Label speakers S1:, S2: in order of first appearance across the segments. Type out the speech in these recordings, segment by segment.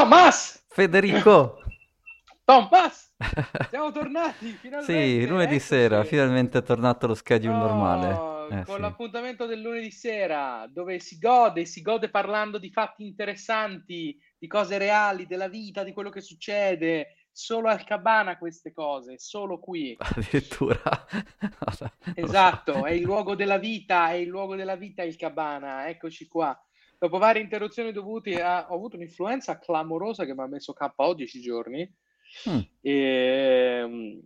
S1: Thomas!
S2: Federico!
S1: Thomas! Siamo tornati finalmente!
S2: Sì, lunedì
S1: eccoci.
S2: sera, finalmente è tornato lo schedule
S1: Oh,
S2: normale. Eh,
S1: con
S2: sì.
S1: l'appuntamento del lunedì sera, dove si gode, si gode parlando di fatti interessanti, di cose reali, della vita, di quello che succede. Solo al Cabana queste cose, solo qui.
S2: Addirittura.
S1: Esatto, è il luogo della vita, è il luogo della vita il Cabana, eccoci qua. Dopo varie interruzioni dovute a... Ho avuto un'influenza clamorosa che mi ha messo KO 10 giorni
S2: Mm,
S1: e,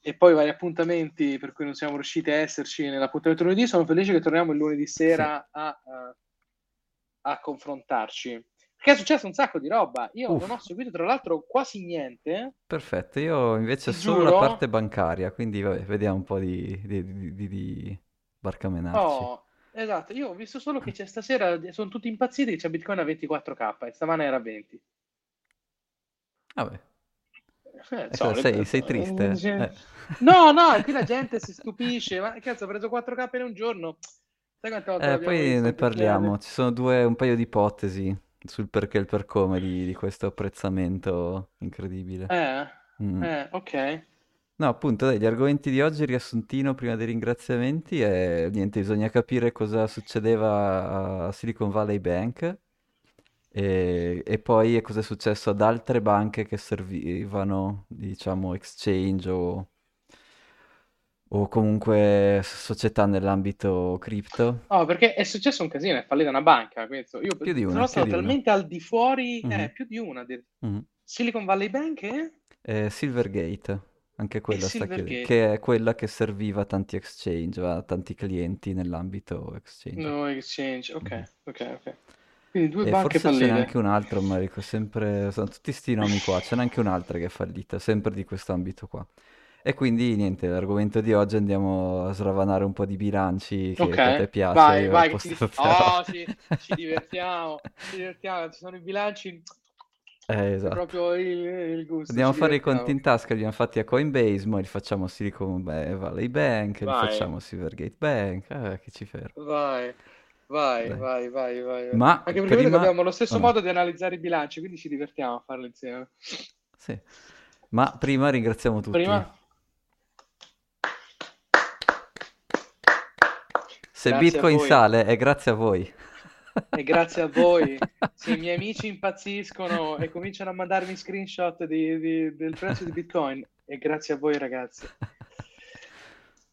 S1: e poi vari appuntamenti per cui non siamo riusciti a esserci nell'appuntamento lunedì. Sono felice che torniamo il lunedì sera a, a- a confrontarci. Perché è successo un sacco di roba. Io
S2: Uff.
S1: non ho seguito, tra l'altro, quasi niente.
S2: Perfetto, io invece
S1: Ti
S2: solo la
S1: giuro.
S2: parte bancaria, quindi vabbè, vediamo un po' di, di, di, di- di barcamenarci.
S1: Oh, esatto. Io ho visto solo che c'è stasera, sono tutti impazziti che c'è Bitcoin a 24k e stamane era a 20.
S2: Vabbè,
S1: Eh,
S2: ecco, sei, sei triste?
S1: Eh,
S2: Eh.
S1: No, no, qui la gente si stupisce. Ma cazzo, ho preso 4k in un giorno.
S2: Eh, poi ne parliamo, ci sono due, un paio di ipotesi sul perché e il per come di, di questo apprezzamento incredibile.
S1: Eh,
S2: Mm.
S1: eh, ok.
S2: No, appunto, dai, gli argomenti di oggi, riassuntino prima dei ringraziamenti, e niente, bisogna capire cosa succedeva a Silicon Valley Bank e, e poi cosa è successo ad altre banche che servivano, diciamo, exchange o, o comunque società nell'ambito cripto.
S1: Oh, perché è successo un casino, è fallita una banca. Questo. Io
S2: Più di una,
S1: sono stato
S2: di una.
S1: talmente al di fuori, eh, più di una.
S2: mhm.
S1: Silicon Valley Bank eh?
S2: Eh, Silvergate, anche
S1: e
S2: quella sta
S1: Silvergate.
S2: che è quella che serviva a tanti exchange, a tanti clienti nell'ambito exchange.
S1: No exchange, ok,
S2: Mhm.
S1: ok, ok. Quindi due
S2: E
S1: banche
S2: forse ce n'è
S1: fallite.
S2: anche un altro, ma dico sempre, sono tutti sti nomi qua, ce n'è anche un'altra che è fallita, sempre di questo ambito qua. E quindi niente, l'argomento di oggi andiamo a sravanare un po' di bilanci che, che a te piace,
S1: vai, vai, ci, oh, ci, ci divertiamo, ci divertiamo, ci sono i bilanci,
S2: Eh, esatto.
S1: proprio il, il gusto,
S2: Andiamo a
S1: ci
S2: fare i conti in tasca, li abbiamo fatti a Coinbase, poi li facciamo a Silicon Valley Bank, li
S1: Vai,
S2: facciamo a Silvergate Bank, eh, che ci fermo.
S1: vai, vai, vai, vai, vai. vai.
S2: Ma
S1: Anche perché
S2: prima...
S1: abbiamo lo
S2: Oh
S1: stesso
S2: no,
S1: modo di analizzare i bilanci, quindi ci divertiamo a farlo insieme.
S2: sì. Ma prima ringraziamo tutti.
S1: Prima,
S2: Se
S1: grazie
S2: Bitcoin sale è grazie a voi.
S1: E grazie a voi, se i miei amici impazziscono e cominciano a mandarmi screenshot di- di- del prezzo di Bitcoin, è grazie a voi ragazzi.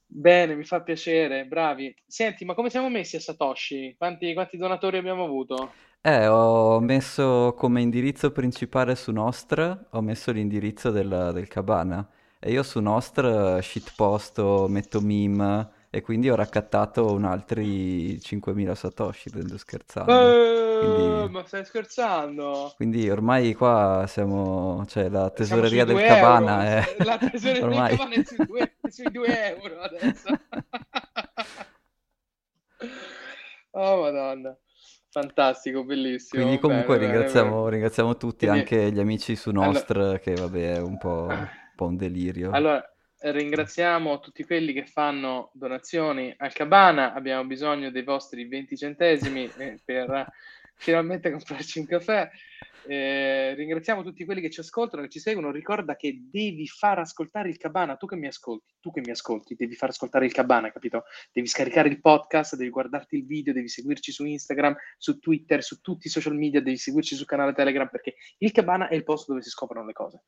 S1: Bene, mi fa piacere, bravi. Senti, ma come siamo messi a Satoshi? Quanti, quanti donatori abbiamo avuto?
S2: Eh, ho messo come indirizzo principale su Nostr, ho messo l'indirizzo del, del Cabana. E io su Nostr shitposto, metto meme e quindi ho raccattato un altri 5.000 Satoshi, prendo scherzando.
S1: Eh,
S2: Quindi,
S1: ma stai scherzando?
S2: quindi ormai qua siamo, cioè la
S1: Siamo
S2: tesoreria del
S1: 2 euro,
S2: Cabana è
S1: la tesoreria del
S2: ormai...
S1: Cabana è sui 2, sui 2 euro adesso. Oh Madonna, fantastico, bellissimo.
S2: Quindi comunque
S1: Bene,
S2: ringraziamo,
S1: bene.
S2: ringraziamo tutti,
S1: Quindi,
S2: anche gli amici su
S1: allora,
S2: Nostr, che vabbè è un po', un po' un delirio.
S1: allora, ringraziamo tutti quelli che fanno donazioni al Cabana. Abbiamo bisogno dei vostri 20 centesimi eh, per finalmente comprarci un caffè. Eh, ringraziamo tutti quelli che ci ascoltano, che ci seguono. Ricorda che devi far ascoltare il Cabana. Tu che mi ascolti, tu che mi ascolti, devi far ascoltare il Cabana, capito? Devi scaricare il podcast, devi guardarti il video, devi seguirci su Instagram, su Twitter, su tutti i social media, devi seguirci sul canale Telegram perché il Cabana è il posto dove si scoprono le cose.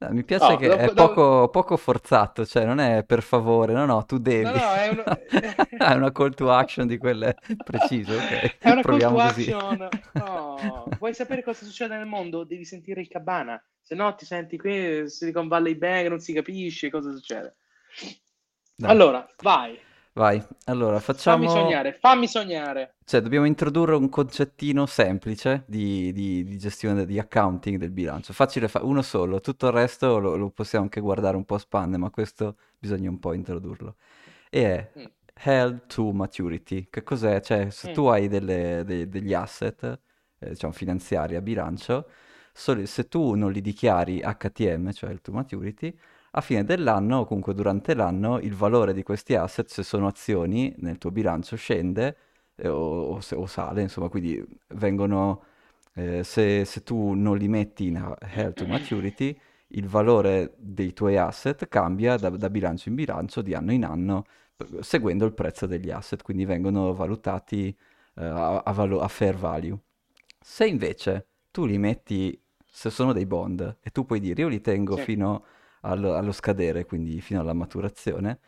S2: No, mi piace
S1: Oh,
S2: che
S1: dopo,
S2: è
S1: dopo...
S2: poco, poco forzato, cioè non è per favore, no, no, tu
S1: No,
S2: devi.
S1: no, è, uno...
S2: È una call to action di quelle precise, ok?
S1: è una call to
S2: Proviamo così.
S1: action. Oh, vuoi sapere cosa succede nel mondo? Devi sentire il Cabana, se no ti senti qui Silicon Valley Bank, non si capisce cosa succede.
S2: Dai,
S1: Allora, vai,
S2: vai. Allora,
S1: fammi
S2: facciamo...
S1: sognare, fammi sognare.
S2: Cioè, dobbiamo introdurre un concettino semplice di, di- di gestione, di accounting del bilancio. Facile, fa- uno solo, tutto il resto lo, lo possiamo anche guardare un po' a spanne, ma questo bisogna un po' introdurlo. E è
S1: Mm,
S2: held to maturity. Che cos'è? Cioè, se
S1: mm,
S2: tu hai delle- de- degli asset, eh, diciamo finanziari a bilancio, se tu non li dichiari HTM, cioè il to maturity, a fine dell'anno o comunque durante l'anno il valore di questi asset, se sono azioni nel tuo bilancio, scende eh, o, o se- o sale, insomma, quindi vengono eh, se, se tu non li metti in held to maturity, il valore dei tuoi asset cambia da, da bilancio in bilancio, di anno in anno, seguendo il prezzo degli asset, quindi vengono valutati uh, a, a, valo- a, fair value. Se invece tu li metti, se sono dei bond, e tu puoi dire io li tengo sì. fino allo, allo, scadere, quindi fino alla maturazione,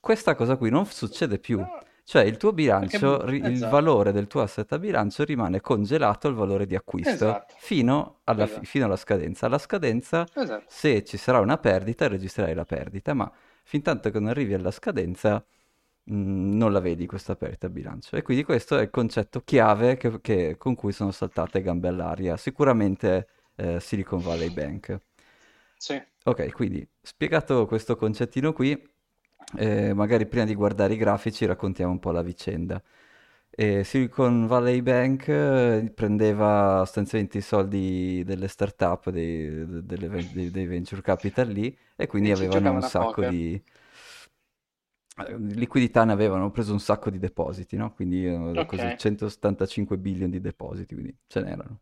S2: questa cosa qui non succede più. Cioè il tuo bilancio, Perché, esatto. il valore del tuo asset a bilancio rimane congelato al valore di acquisto esatto. fino, alla esatto. fino, alla scadenza. Alla scadenza, esatto. se ci sarà una perdita, registrerai la perdita, ma fin tanto che non arrivi alla scadenza mh, mm, non la vedi questa perdita a bilancio. E quindi questo è il concetto chiave che, che, con cui sono saltate gambe all'aria. Sicuramente eh, Silicon Valley Bank.
S1: Sì.
S2: Ok, quindi spiegato questo concettino qui, eh, magari prima di guardare i grafici raccontiamo un po' la vicenda. E Silicon Valley Bank eh, prendeva sostanzialmente i soldi delle start-up, dei, delle, dei, dei venture capital lì, e quindi e avevano un sacco di eh, liquidità ne avevano preso un sacco di depositi, no? Quindi eh, okay. così 175 billion di depositi, quindi ce n'erano.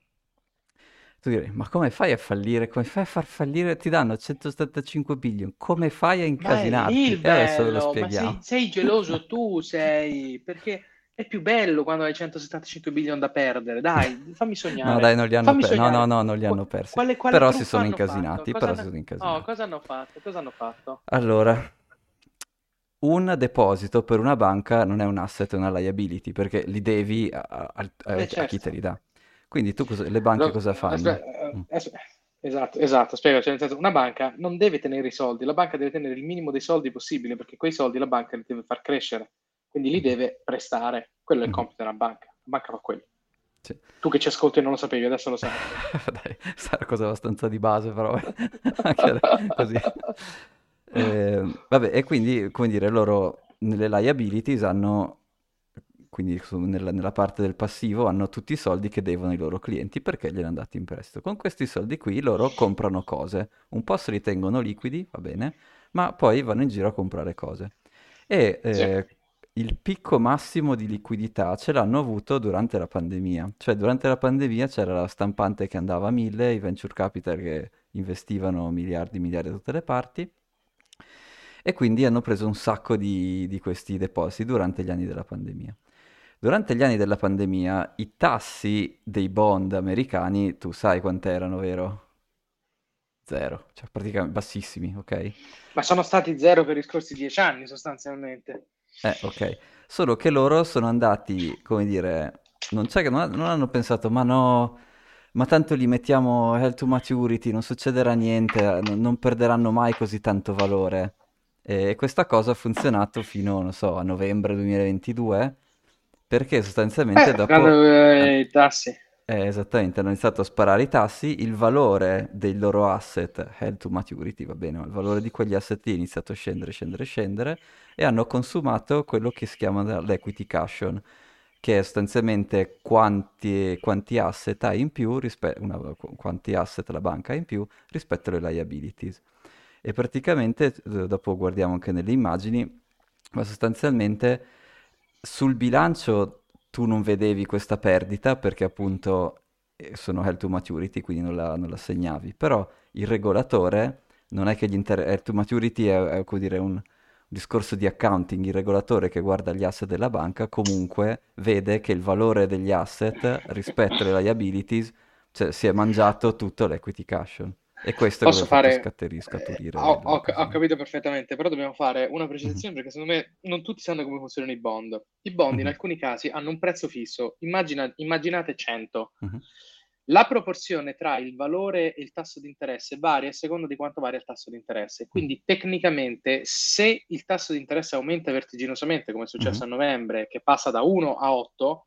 S2: Tu direi, ma come fai a fallire? Come fai a far fallire? Ti danno 175 billion, come fai a incasinarti?
S1: e adesso lo spieghiamo. Sei, sei, geloso tu, sei, perché è più bello quando hai 175 billion da perdere. Dai, fammi sognare.
S2: No, dai, non li hanno, per... no, no, no, non li hanno persi. Quale, quale però si sono incasinati, però si sono incasinati.
S1: Oh, cosa hanno fatto? Cosa hanno fatto?
S2: Allora, un deposito per una banca non è un asset, è una liability, perché li devi a, a, a, eh, a chi certo. te li dà. Quindi tu cosa, le banche no, cosa fanno? Aspetta,
S1: eh, mm. aspetta, esatto, esatto, spiego, cioè nel senso, una banca non deve tenere i soldi, la banca deve tenere il minimo dei soldi possibile, perché quei soldi la banca li deve far crescere, quindi li mm. deve prestare, quello è il mm. compito della banca, la banca fa quello. Sì. Tu che ci ascolti non lo sapevi, adesso lo sai.
S2: Dai, una cosa abbastanza di base, però anche così. Eh, vabbè, e quindi, come dire, loro nelle liabilities hanno quindi nella, nella, parte del passivo hanno tutti i soldi che devono i loro clienti perché glieli hanno dati in prestito. Con questi soldi qui loro comprano cose, un po' se li tengono liquidi, va bene, ma poi vanno in giro a comprare cose. E eh, il picco massimo di liquidità ce l'hanno avuto durante la pandemia, cioè durante la pandemia c'era la stampante che andava a mille, i venture capital che investivano miliardi e miliardi da tutte le parti e quindi hanno preso un sacco di, di questi depositi durante gli anni della pandemia. Durante gli anni della pandemia i tassi dei bond americani, tu sai quant'erano, vero? Zero, cioè praticamente bassissimi, ok?
S1: Ma sono stati zero per i scorsi dieci anni sostanzialmente.
S2: Eh, ok. Solo che loro sono andati, come dire, non, c'è che non, non hanno pensato, ma no, ma tanto li mettiamo held to maturity, non succederà niente, non, non perderanno mai così tanto valore. E questa cosa ha funzionato fino, non so, a novembre 2022 perché sostanzialmente
S1: eh,
S2: dopo...
S1: Eh, i tassi.
S2: Eh, esattamente, hanno iniziato a sparare i tassi, il valore dei loro asset held to maturity, va bene, il valore di quegli asset lì è iniziato a scendere, scendere, scendere e hanno consumato quello che si chiama l'equity cushion, che è sostanzialmente quanti, quanti asset hai in più, rispe- una, quanti asset la banca ha in più rispetto alle liabilities. E praticamente, dopo guardiamo anche nelle immagini, ma sostanzialmente sul bilancio tu non vedevi questa perdita perché appunto eh, sono held to maturity, quindi non la, non la segnavi, però il regolatore non è che gli inter- held to maturity è, è come dire un, un discorso di accounting, il regolatore che guarda gli asset della banca comunque vede che il valore degli asset rispetto alle liabilities, cioè si è mangiato tutto l'equity cushion. E questo
S1: Posso
S2: è
S1: fare...
S2: scatteri, scaturire.
S1: Ho, ho, ho, capito perfettamente, però dobbiamo fare una precisazione mm-hmm. perché secondo me non tutti sanno come funzionano i bond. I bond mm-hmm. in alcuni casi hanno un prezzo fisso, Immagina, immaginate 100. Mm-hmm. La proporzione tra il valore e il tasso di interesse varia a seconda di quanto varia il tasso di interesse. Quindi tecnicamente se il tasso di interesse aumenta vertiginosamente, come è successo a novembre, che passa da 1 a 8,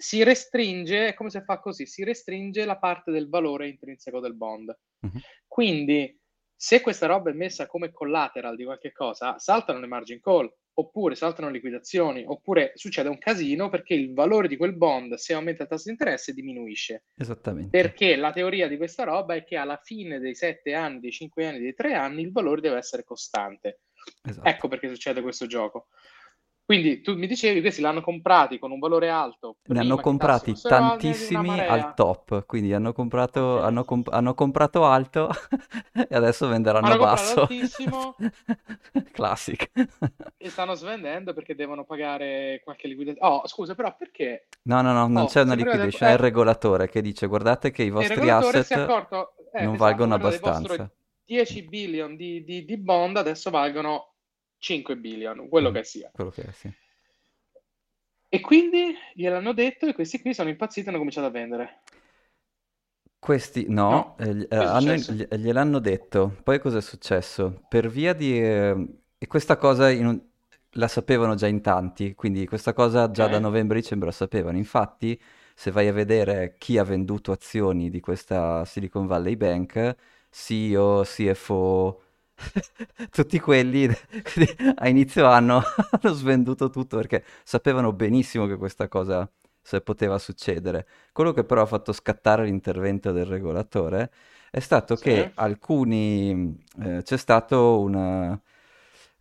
S1: si restringe, è come se fa così, si restringe la parte del valore intrinseco del bond. Uh-huh. Quindi, se questa roba è messa come collateral di qualche cosa, saltano le margin call, oppure saltano liquidazioni, oppure succede un casino perché il valore di quel bond, se aumenta il tasso di interesse, diminuisce.
S2: Esattamente.
S1: Perché la teoria di questa roba è che alla fine dei sette anni, dei cinque anni, dei tre anni, il valore deve essere costante. Esatto. Ecco perché succede questo gioco. Quindi tu mi dicevi, questi l'hanno comprati con un valore alto.
S2: Ne hanno comprati tantissimi al top, quindi hanno comprato, okay. hanno, comp- hanno comprato alto e adesso venderanno hanno basso.
S1: altissimo.
S2: Classic.
S1: e stanno svendendo perché devono pagare qualche liquidazione. Oh, scusa, però perché?
S2: No, no, no, non oh, c'è una liquidation, è il regolatore che dice guardate che i vostri asset accorto, eh, non esatto, valgono abbastanza.
S1: 10 billion di, di, di bond adesso valgono 5 billion, quello mm, che sia.
S2: Quello che è, sì.
S1: E quindi gliel'hanno detto e questi qui sono impazziti e hanno cominciato a vendere.
S2: Questi no, no. Eh, eh hanno, gliel'hanno detto. Poi cosa è successo? Per via di... Eh, e questa cosa un, la sapevano già in tanti, quindi questa cosa già okay. da novembre-dicembre la sapevano. Infatti, se vai a vedere chi ha venduto azioni di questa Silicon Valley Bank, CEO, CFO, tutti quelli a inizio anno hanno svenduto tutto perché sapevano benissimo che questa cosa se poteva succedere. Quello che però ha fatto scattare l'intervento del regolatore è stato sì. che alcuni eh, c'è stato una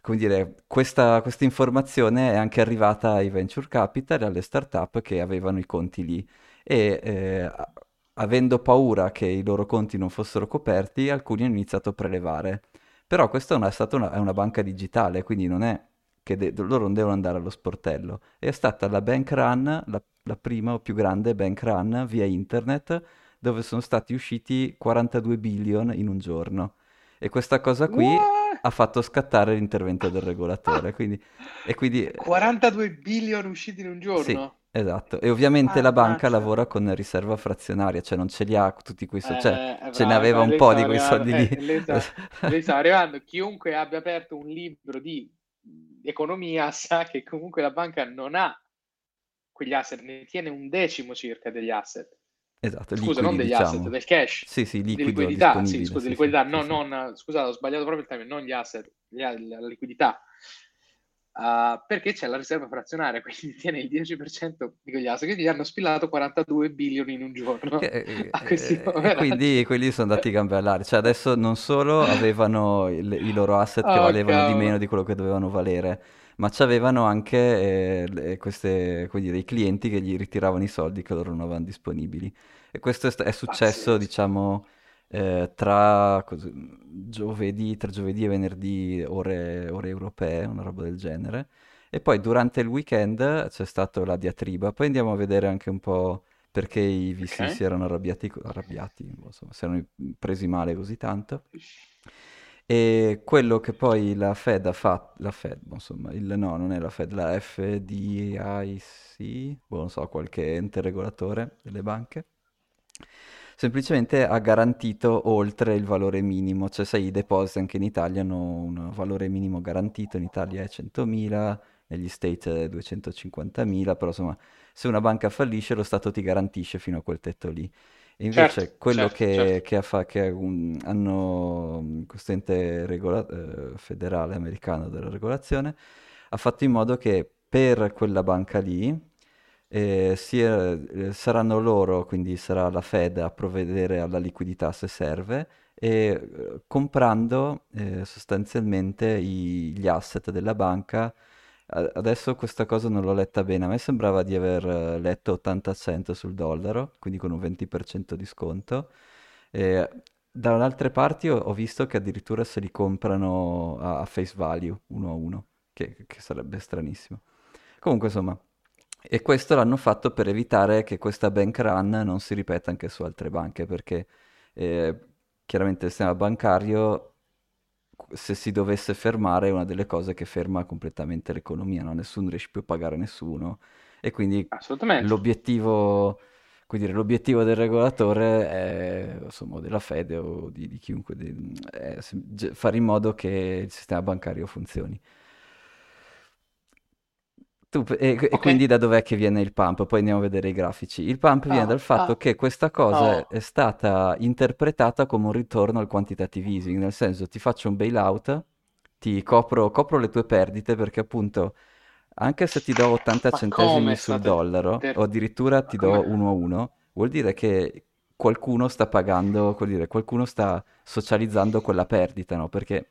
S2: come dire, questa, questa informazione è anche arrivata ai venture capital, alle start-up che avevano i conti lì e eh, avendo paura che i loro conti non fossero coperti, alcuni hanno iniziato a prelevare. Però questa è, una, è stata una, è una, banca digitale, quindi non è che de- loro non devono andare allo sportello. È stata la bank run, la, la prima o più grande bank run via internet, dove sono stati usciti 42 billion in un giorno. E questa cosa qui What? ha fatto scattare l'intervento del regolatore. Quindi, e quindi...
S1: 42 billion usciti in un giorno?
S2: Sì, Esatto, e ovviamente ah, la banca mazza. lavora con riserva frazionaria, cioè non ce li ha tutti quei soldi, cioè eh, ce ne aveva un po' di quei soldi lì.
S1: Eh, lei, sta, lei sta arrivando, chiunque abbia aperto un libro di economia sa che comunque la banca non ha quegli asset, ne tiene un decimo circa degli asset.
S2: Esatto,
S1: scusa,
S2: liquidi,
S1: non degli
S2: diciamo.
S1: asset, del cash.
S2: Sì, sì, liquido,
S1: di liquidità, sì, scusa, sì, liquidità, sì, no, sì. non, scusate, ho sbagliato proprio il termine, non gli asset, la liquidità Uh, perché c'è la riserva frazionaria, quindi tiene il 10% di quegli asset, quindi hanno spillato 42 billion in un giorno.
S2: Eh, eh, quindi quelli sono andati gambe all'aria, cioè adesso non solo avevano il, i loro asset che oh, valevano cavolo. di meno di quello che dovevano valere, ma avevano anche eh, queste, dire, i clienti che gli ritiravano i soldi che loro non avevano disponibili. E questo è, è successo, sì. diciamo eh, tra giovedì, tra giovedì e venerdì ore, ore europee, una roba del genere. E poi durante il weekend c'è stata la diatriba. Poi andiamo a vedere anche un po' perché i VC okay. si erano arrabbiati, arrabbiati insomma, si erano presi male così tanto. E quello che poi la Fed ha fatto, la Fed, insomma, il, no, non è la Fed, la FDIC, boh, non so, qualche ente regolatore delle banche, semplicemente ha garantito oltre il valore minimo, cioè sai i depositi anche in Italia hanno un valore minimo garantito, in Italia è 100.000, negli States è 250.000, però insomma se una banca fallisce lo Stato ti garantisce fino a quel tetto lì. E invece certo, quello certo, che, certo. che, fa, che un, hanno questo ente regola, eh, federale americano della regolazione ha fatto in modo che per quella banca lì eh, eh, saranno loro, quindi sarà la Fed a provvedere alla liquidità se serve, e eh, comprando eh, sostanzialmente i, gli asset della banca. Adesso questa cosa non l'ho letta bene, a me sembrava di aver eh, letto 80 cent sul dollaro, quindi con un 20% di sconto. Da altre parti ho, ho, visto che addirittura se li comprano a, a face value, uno a uno, che, che sarebbe stranissimo. Comunque, insomma, e questo l'hanno fatto per evitare che questa bank run non si ripeta anche su altre banche, perché eh, chiaramente il sistema bancario, se si dovesse fermare, è una delle cose che ferma completamente l'economia, no? nessuno riesce più a pagare nessuno. E quindi l'obiettivo, dire, l'obiettivo, del regolatore è, insomma, della Fede o di, di chiunque, di, è fare in modo che il sistema bancario funzioni. Tu, e, okay. e, quindi da dov'è che viene il pump? Poi andiamo a vedere i grafici. Il pump viene ah, dal fatto ah, che questa cosa oh. è stata interpretata come un ritorno al quantitative easing, nel senso ti faccio un bailout, ti copro, copro le tue perdite perché appunto anche se ti do 80 Ma centesimi sul dollaro ter... o addirittura ti do uno a uno, vuol dire che qualcuno sta pagando, vuol dire qualcuno sta socializzando quella perdita, no? Perché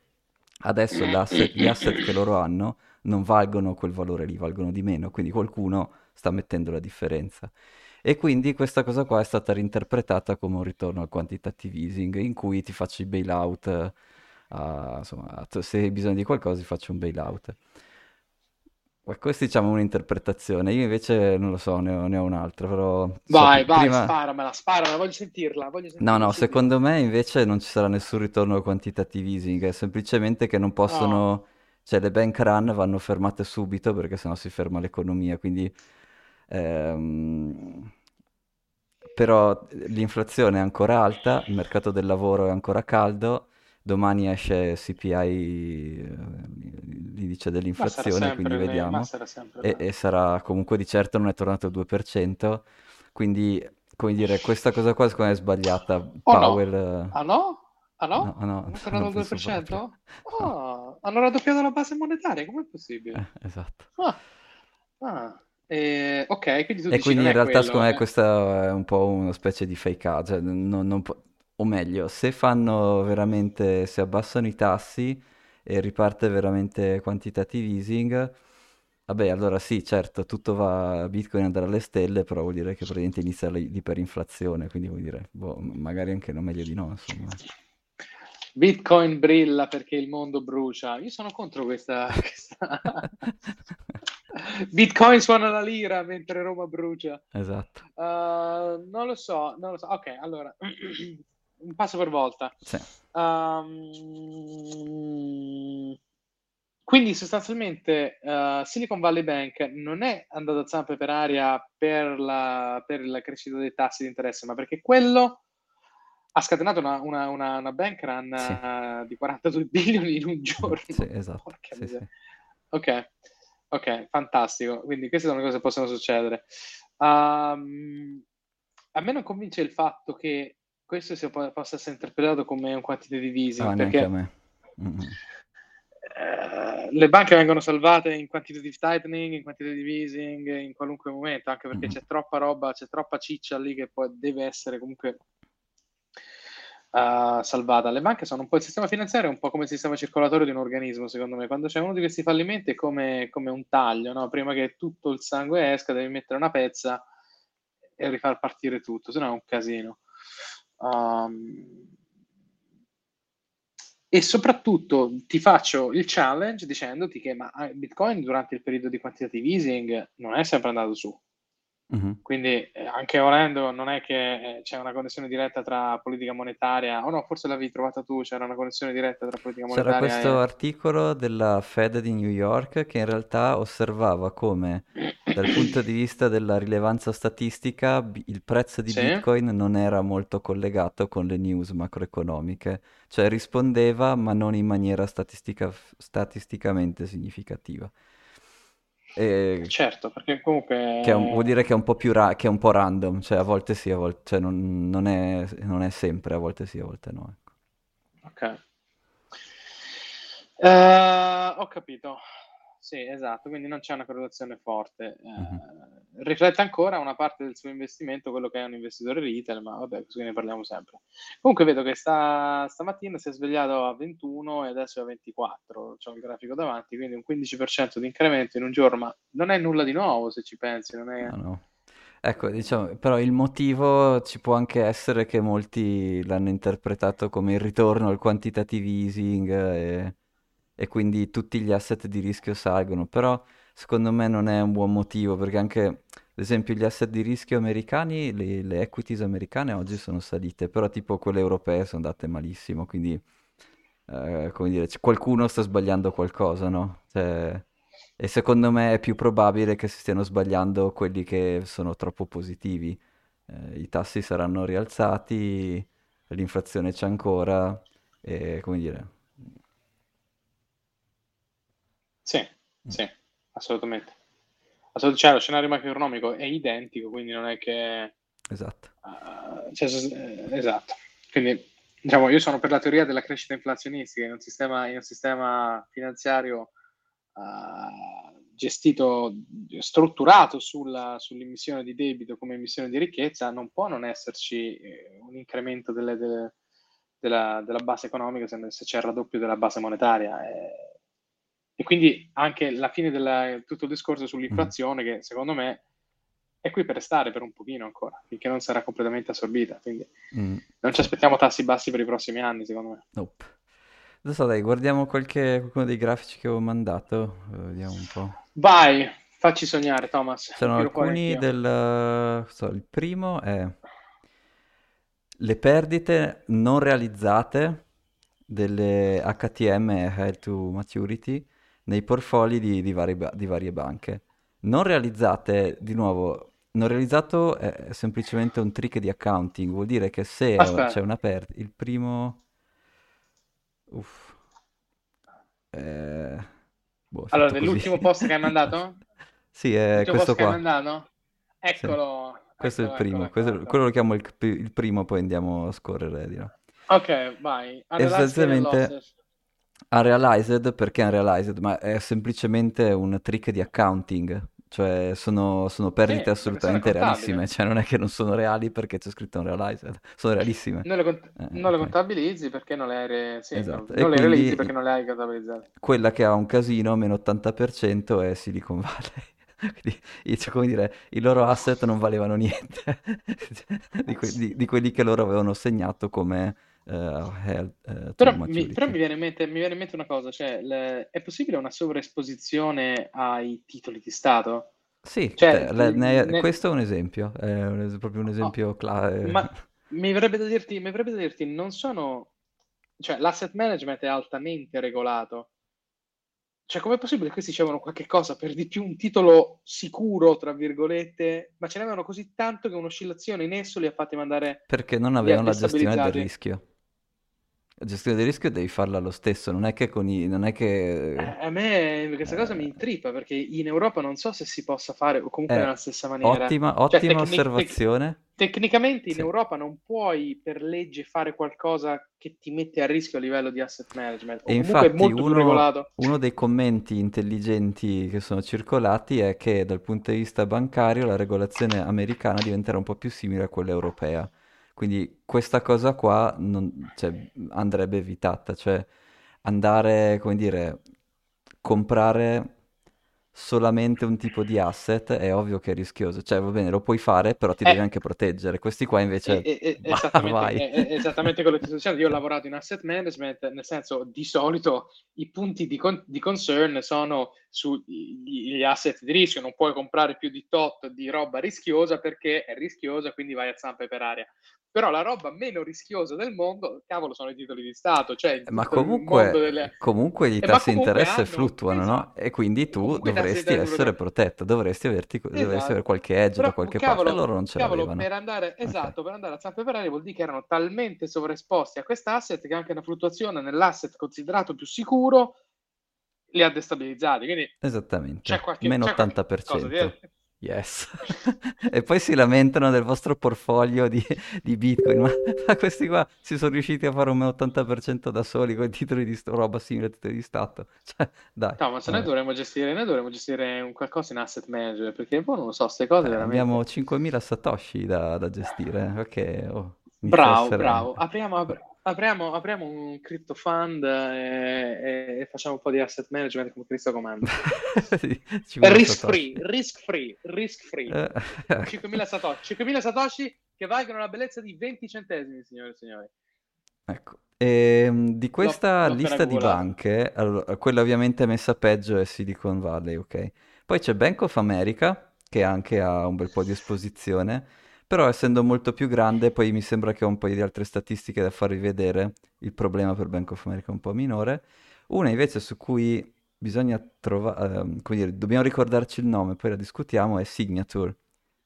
S2: adesso gli asset che loro hanno non valgono quel valore lì, valgono di meno, quindi qualcuno sta mettendo la differenza. E quindi questa cosa qua è stata reinterpretata come un ritorno al quantitative easing, in cui ti faccio i bailout, uh, insomma, se hai bisogno di qualcosa ti faccio un bailout. Questa diciamo un'interpretazione, io invece non lo so, ne ho, ne ho un'altra, però...
S1: Vai, so vai, prima... sparamela, sparamela, voglio sentirla, voglio sentirla.
S2: No, no, secondo me invece non ci sarà nessun ritorno al quantitative easing, è semplicemente che non possono... Oh. Cioè le bank run vanno fermate subito perché sennò si ferma l'economia, quindi... Ehm... Però l'inflazione è ancora alta, il mercato del lavoro è ancora caldo, domani esce CPI, eh, l'indice dell'inflazione, quindi vediamo, e, e, sarà comunque di certo non è tornato al 2%, quindi come dire, questa cosa qua secondo me è sbagliata.
S1: Oh Powell... No. Ah no? Ah no? no, no non è tornato al 2%? Oh, hanno raddoppiato la base monetaria, com'è possibile?
S2: Eh, esatto.
S1: Ah. Ah. Eh, ok, quindi tu
S2: e
S1: dici
S2: quindi in realtà secondo me
S1: eh.
S2: questa è un po' una specie di fake out, cioè non, non po- o meglio, se fanno veramente, se abbassano i tassi e riparte veramente quantitative easing, vabbè, allora sì, certo, tutto va, Bitcoin andrà alle stelle, però vuol dire che praticamente inizia l'iperinflazione, quindi vuol dire, boh, magari anche no, meglio di no, insomma.
S1: Bitcoin brilla perché il mondo brucia. Io sono contro questa... questa... Bitcoin suona la lira mentre Roma brucia.
S2: Esatto.
S1: Uh, non lo so, non lo so. Ok, allora, un passo per volta.
S2: Sì.
S1: Um, quindi sostanzialmente uh, Silicon Valley Bank non è andato a zampe per aria per la, per la crescita dei tassi di interesse, ma perché quello ha scatenato una, una, una, una bank run sì. uh, di 42 bilioni in un giorno.
S2: Sì, esatto. Sì, sì.
S1: Ok, ok, fantastico. Quindi queste sono le cose che possono succedere. Um, a me non convince il fatto che questo sia, possa essere interpretato come un quantitative easing,
S2: ah,
S1: perché
S2: a me. Mm-hmm.
S1: Eh, le banche vengono salvate in quantitative tightening, in quantitative easing, in qualunque momento, anche perché mm-hmm. c'è troppa roba, c'è troppa ciccia lì che poi deve essere comunque uh, salvata. Le banche sono un po' il sistema finanziario, un po' come il sistema circolatorio di un organismo, secondo me. Quando c'è uno di questi fallimenti è come, come un taglio, no? prima che tutto il sangue esca devi mettere una pezza e rifar partire tutto, se no è un casino. Um, e soprattutto ti faccio il challenge dicendoti che ma ah, Bitcoin durante il periodo di quantitative easing non è sempre andato su. Uh-huh. Quindi eh, anche volendo non è che eh, c'è una connessione diretta tra politica monetaria, o no, forse l'avevi trovata tu, c'era una connessione diretta tra politica monetaria.
S2: C'era questo
S1: e...
S2: articolo della Fed di New York che in realtà osservava come dal punto di vista della rilevanza statistica il prezzo di sì. Bitcoin non era molto collegato con le news macroeconomiche, cioè rispondeva ma non in maniera statistica, statisticamente significativa.
S1: E... Certo, perché comunque...
S2: Che un, vuol dire che è un po' più ra- che è un po' random, cioè a volte sì, a volte... Cioè non, non, è, non è sempre, a volte sì, a volte no.
S1: Ecco. Ok. Uh, ho capito. Sì, esatto, quindi non c'è una correlazione forte. Uh-huh. Riflette ancora una parte del suo investimento, quello che è un investitore retail, ma vabbè, così ne parliamo sempre. Comunque vedo che sta, stamattina si è svegliato a 21 e adesso è a 24, c'ho il grafico davanti, quindi un 15% di incremento in un giorno, ma non è nulla di nuovo se ci pensi, non è...
S2: No, no. Ecco, diciamo, però il motivo ci può anche essere che molti l'hanno interpretato come il ritorno al quantitative easing e e quindi tutti gli asset di rischio salgono, però secondo me non è un buon motivo perché anche, ad esempio, gli asset di rischio americani, le, le equities americane oggi sono salite, però tipo quelle europee sono andate malissimo, quindi eh, come dire, qualcuno sta sbagliando qualcosa, no? Cioè, e secondo me è più probabile che si stiano sbagliando quelli che sono troppo positivi. Eh, I tassi saranno rialzati, l'inflazione c'è ancora, e come dire
S1: Sì, mm. sì, assolutamente. Assolut- cioè, lo scenario macroeconomico è identico, quindi non è che...
S2: Esatto.
S1: Uh, cioè, esatto. Quindi, diciamo, io sono per la teoria della crescita inflazionistica in un sistema, in un sistema finanziario uh, gestito, strutturato sulla, sull'emissione di debito come emissione di ricchezza, non può non esserci eh, un incremento delle, delle, della, della, base economica se, se, c'è il raddoppio della base monetaria. Eh, e quindi anche la fine del tutto il discorso sull'inflazione, mm. che secondo me è qui per restare per un pochino ancora, finché non sarà completamente assorbita. Quindi mm. non ci aspettiamo tassi bassi per i prossimi anni, secondo me.
S2: Nope. Adesso dai, guardiamo qualche, qualcuno dei grafici che ho mandato, vediamo un po'.
S1: Vai, facci sognare, Thomas.
S2: Sono alcuni del... So, il primo è le perdite non realizzate delle HTM Head to Maturity nei portfolio di, di, vari, di varie banche. Non realizzate, di nuovo, non realizzato è semplicemente un trick di accounting, vuol dire che se
S1: Aspetta.
S2: c'è una perdita, il primo... Uff. Eh...
S1: Boh, allora, nell'ultimo post che hai mandato?
S2: sì, è
S1: l'ultimo
S2: questo
S1: post
S2: qua.
S1: che? Eccolo.
S2: Sì. Questo
S1: eccolo,
S2: è il primo,
S1: eccolo,
S2: questo,
S1: eccolo.
S2: quello lo chiamo il, il, primo, poi andiamo a scorrere di là.
S1: Ok, vai.
S2: Essenzialmente unrealized perché unrealized, ma è semplicemente un trick di accounting, cioè sono, sono perdite
S1: Sì,
S2: assolutamente realissime, cioè non è che non sono reali perché c'è scritto unrealized, sono realissime.
S1: Non le, cont-
S2: Eh,
S1: non le contabilizzi perché non le hai, re- sì,
S2: Esatto.
S1: non
S2: E
S1: le realizzi perché non le hai contabilizzate.
S2: Quella che ha un casino, meno 80%, è Silicon Valley. Quindi, cioè, come dire, i loro asset non valevano niente di, que- di- di quelli che loro avevano segnato come eh, health, to
S1: Però mi, però mi viene in mente, mi viene in mente una cosa, cioè le- è possibile una sovraesposizione ai titoli di Stato?
S2: Sì,
S1: Cioè,
S2: le- ne-
S1: ne-
S2: questo è un esempio, è un proprio un esempio cla- eh,
S1: Ma mi verrebbe da dirti, mi verrebbe da dirti, non sono, cioè l'asset management è altamente regolato. Cioè, com'è possibile che questi dicevano qualche cosa per di più un titolo sicuro, tra virgolette, ma ce n'avevano così tanto che un'oscillazione in esso li ha fatti mandare
S2: perché non avevano la gestione del rischio. Gestione del rischio devi farla lo stesso, non è che con i... non è che...
S1: Eh, A me questa cosa mi
S2: eh,
S1: intrippa perché in Europa non so se si possa fare o comunque
S2: Eh,
S1: nella stessa maniera.
S2: ottima,
S1: Cioè,
S2: ottima
S1: tecni- tec-
S2: osservazione.
S1: tecnicamente in
S2: Sì.
S1: Europa non puoi per legge fare qualcosa che ti mette a rischio a livello di asset management, o
S2: E
S1: comunque è
S2: infatti uno,
S1: regolato.
S2: uno dei commenti intelligenti che sono circolati è che dal punto di vista bancario la regolazione americana diventerà un po' più simile a quella europea. Quindi questa cosa qua non- cioè, andrebbe evitata, cioè andare, come dire, comprare solamente un tipo di asset è ovvio che è rischioso. Cioè, va bene, lo puoi fare, però ti devi
S1: Eh,
S2: anche proteggere. Questi qua invece,
S1: e- e-
S2: bah,
S1: esattamente, è- è esattamente quello che sto dicendo. Io ho lavorato in asset management, nel senso di solito i punti di, con- di concern sono sugli asset di rischio, non puoi comprare più di tot di roba rischiosa perché è rischiosa, quindi vai a zampe per aria. Però la roba meno rischiosa del mondo, cavolo, sono i titoli di Stato, cioè in
S2: Ma comunque,
S1: delle...
S2: comunque gli
S1: Eh,
S2: tassi di interesse
S1: hanno,
S2: fluttuano, no?
S1: esatto,
S2: E quindi tu
S1: comunque
S2: dovresti essere protetto, dovresti averti, dovresti avere
S1: Esatto.
S2: qualche edge da
S1: Però
S2: qualche parte. E
S1: cavolo,
S2: loro non ce
S1: cavolo,
S2: l'avevano.
S1: per andare, esatto, per andare a zampe per aria vuol dire che erano talmente sovraesposti a quest'asset che anche una fluttuazione nell'asset considerato più sicuro li ha destabilizzati. Quindi
S2: Esattamente,
S1: qualche,
S2: meno
S1: c'è qualche cosa
S2: 80%. Yes. E poi si lamentano del vostro portfolio di, di Bitcoin, ma, ma questi qua si sono riusciti a fare un meno 80% da soli con i titoli di sto- roba simile a titoli di Stato. Cioè, dai,
S1: No, ma se noi
S2: vabbè.
S1: dovremmo gestire, noi dovremmo gestire un qualcosa in asset manager, perché poi non lo so, queste cose
S2: Eh,
S1: veramente...
S2: abbiamo 5.000 satoshi da, da gestire, ok? Oh,
S1: Bravo,
S2: essere...
S1: bravo. Apriamo, apri- apriamo, apriamo un crypto fund e, e- e facciamo un po' di asset management come Cristo comanda.
S2: Sì, 5.000
S1: Risk free, risk free, risk free.
S2: Eh,
S1: 5.000 satoshi, 5.000 satoshi che valgono la bellezza di 20 centesimi, signore e signori.
S2: Ecco, Ehm, di questa
S1: appena
S2: lista di banche, allora, quella ovviamente messa peggio è Silicon Valley, ok? Poi c'è Bank of America, che anche ha un bel po' di esposizione, però essendo molto più grande, poi mi sembra che ho un paio di altre statistiche da farvi vedere, il problema per Bank of America è un po' minore. Una invece su cui bisogna trovare, come dire, dobbiamo ricordarci il nome, poi la discutiamo, è Signature,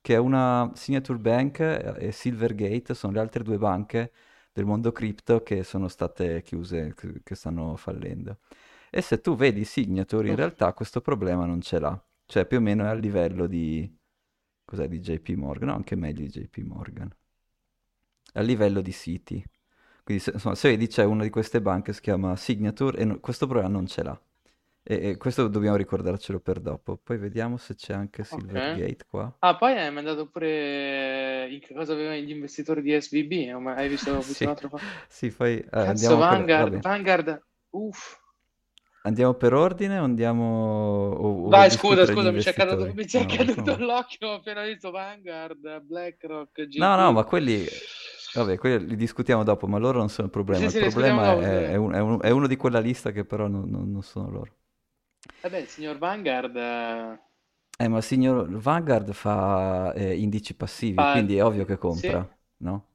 S2: che è una Signature Bank e Silvergate, sono le altre due banche del mondo cripto che sono state chiuse, che stanno fallendo. E se tu vedi Signature, in realtà questo problema non ce l'ha. Cioè più o meno è al livello di... Cos'è di JP Morgan? No, anche meglio di JP Morgan. A livello di Citi. Quindi se, insomma, se vedi c'è una di queste banche, si chiama Signature, e no- questo problema non ce l'ha. E, e questo dobbiamo ricordarcelo per dopo. Poi vediamo se c'è anche. Silvergate qua.
S1: Ah, poi hai mandato pure in che cosa avevano gli investitori di SVB, hai visto, visto
S2: Sì,
S1: un altro
S2: sì, poi eh,
S1: Cazzo. Vanguard. Vanguard, uff.
S2: Andiamo per ordine o andiamo o, o
S1: Vai, scusa, scusa, mi c'è caduto, mi c'è
S2: No,
S1: caduto
S2: come?
S1: l'occhio ho appena visto Vanguard, BlackRock,
S2: No, no, ma quelli, vabbè, quelli li discutiamo dopo, ma loro non sono il problema.
S1: Sì,
S2: Il
S1: sì, discutiamo
S2: problema è,
S1: sì.
S2: è un- è un- è uno di quella lista che però non, non- non sono loro.
S1: Vabbè, il signor Vanguard eh,
S2: Eh, ma il signor Vanguard fa eh, indici passivi,
S1: fa...
S2: quindi è ovvio che
S1: Sì.
S2: compra, no?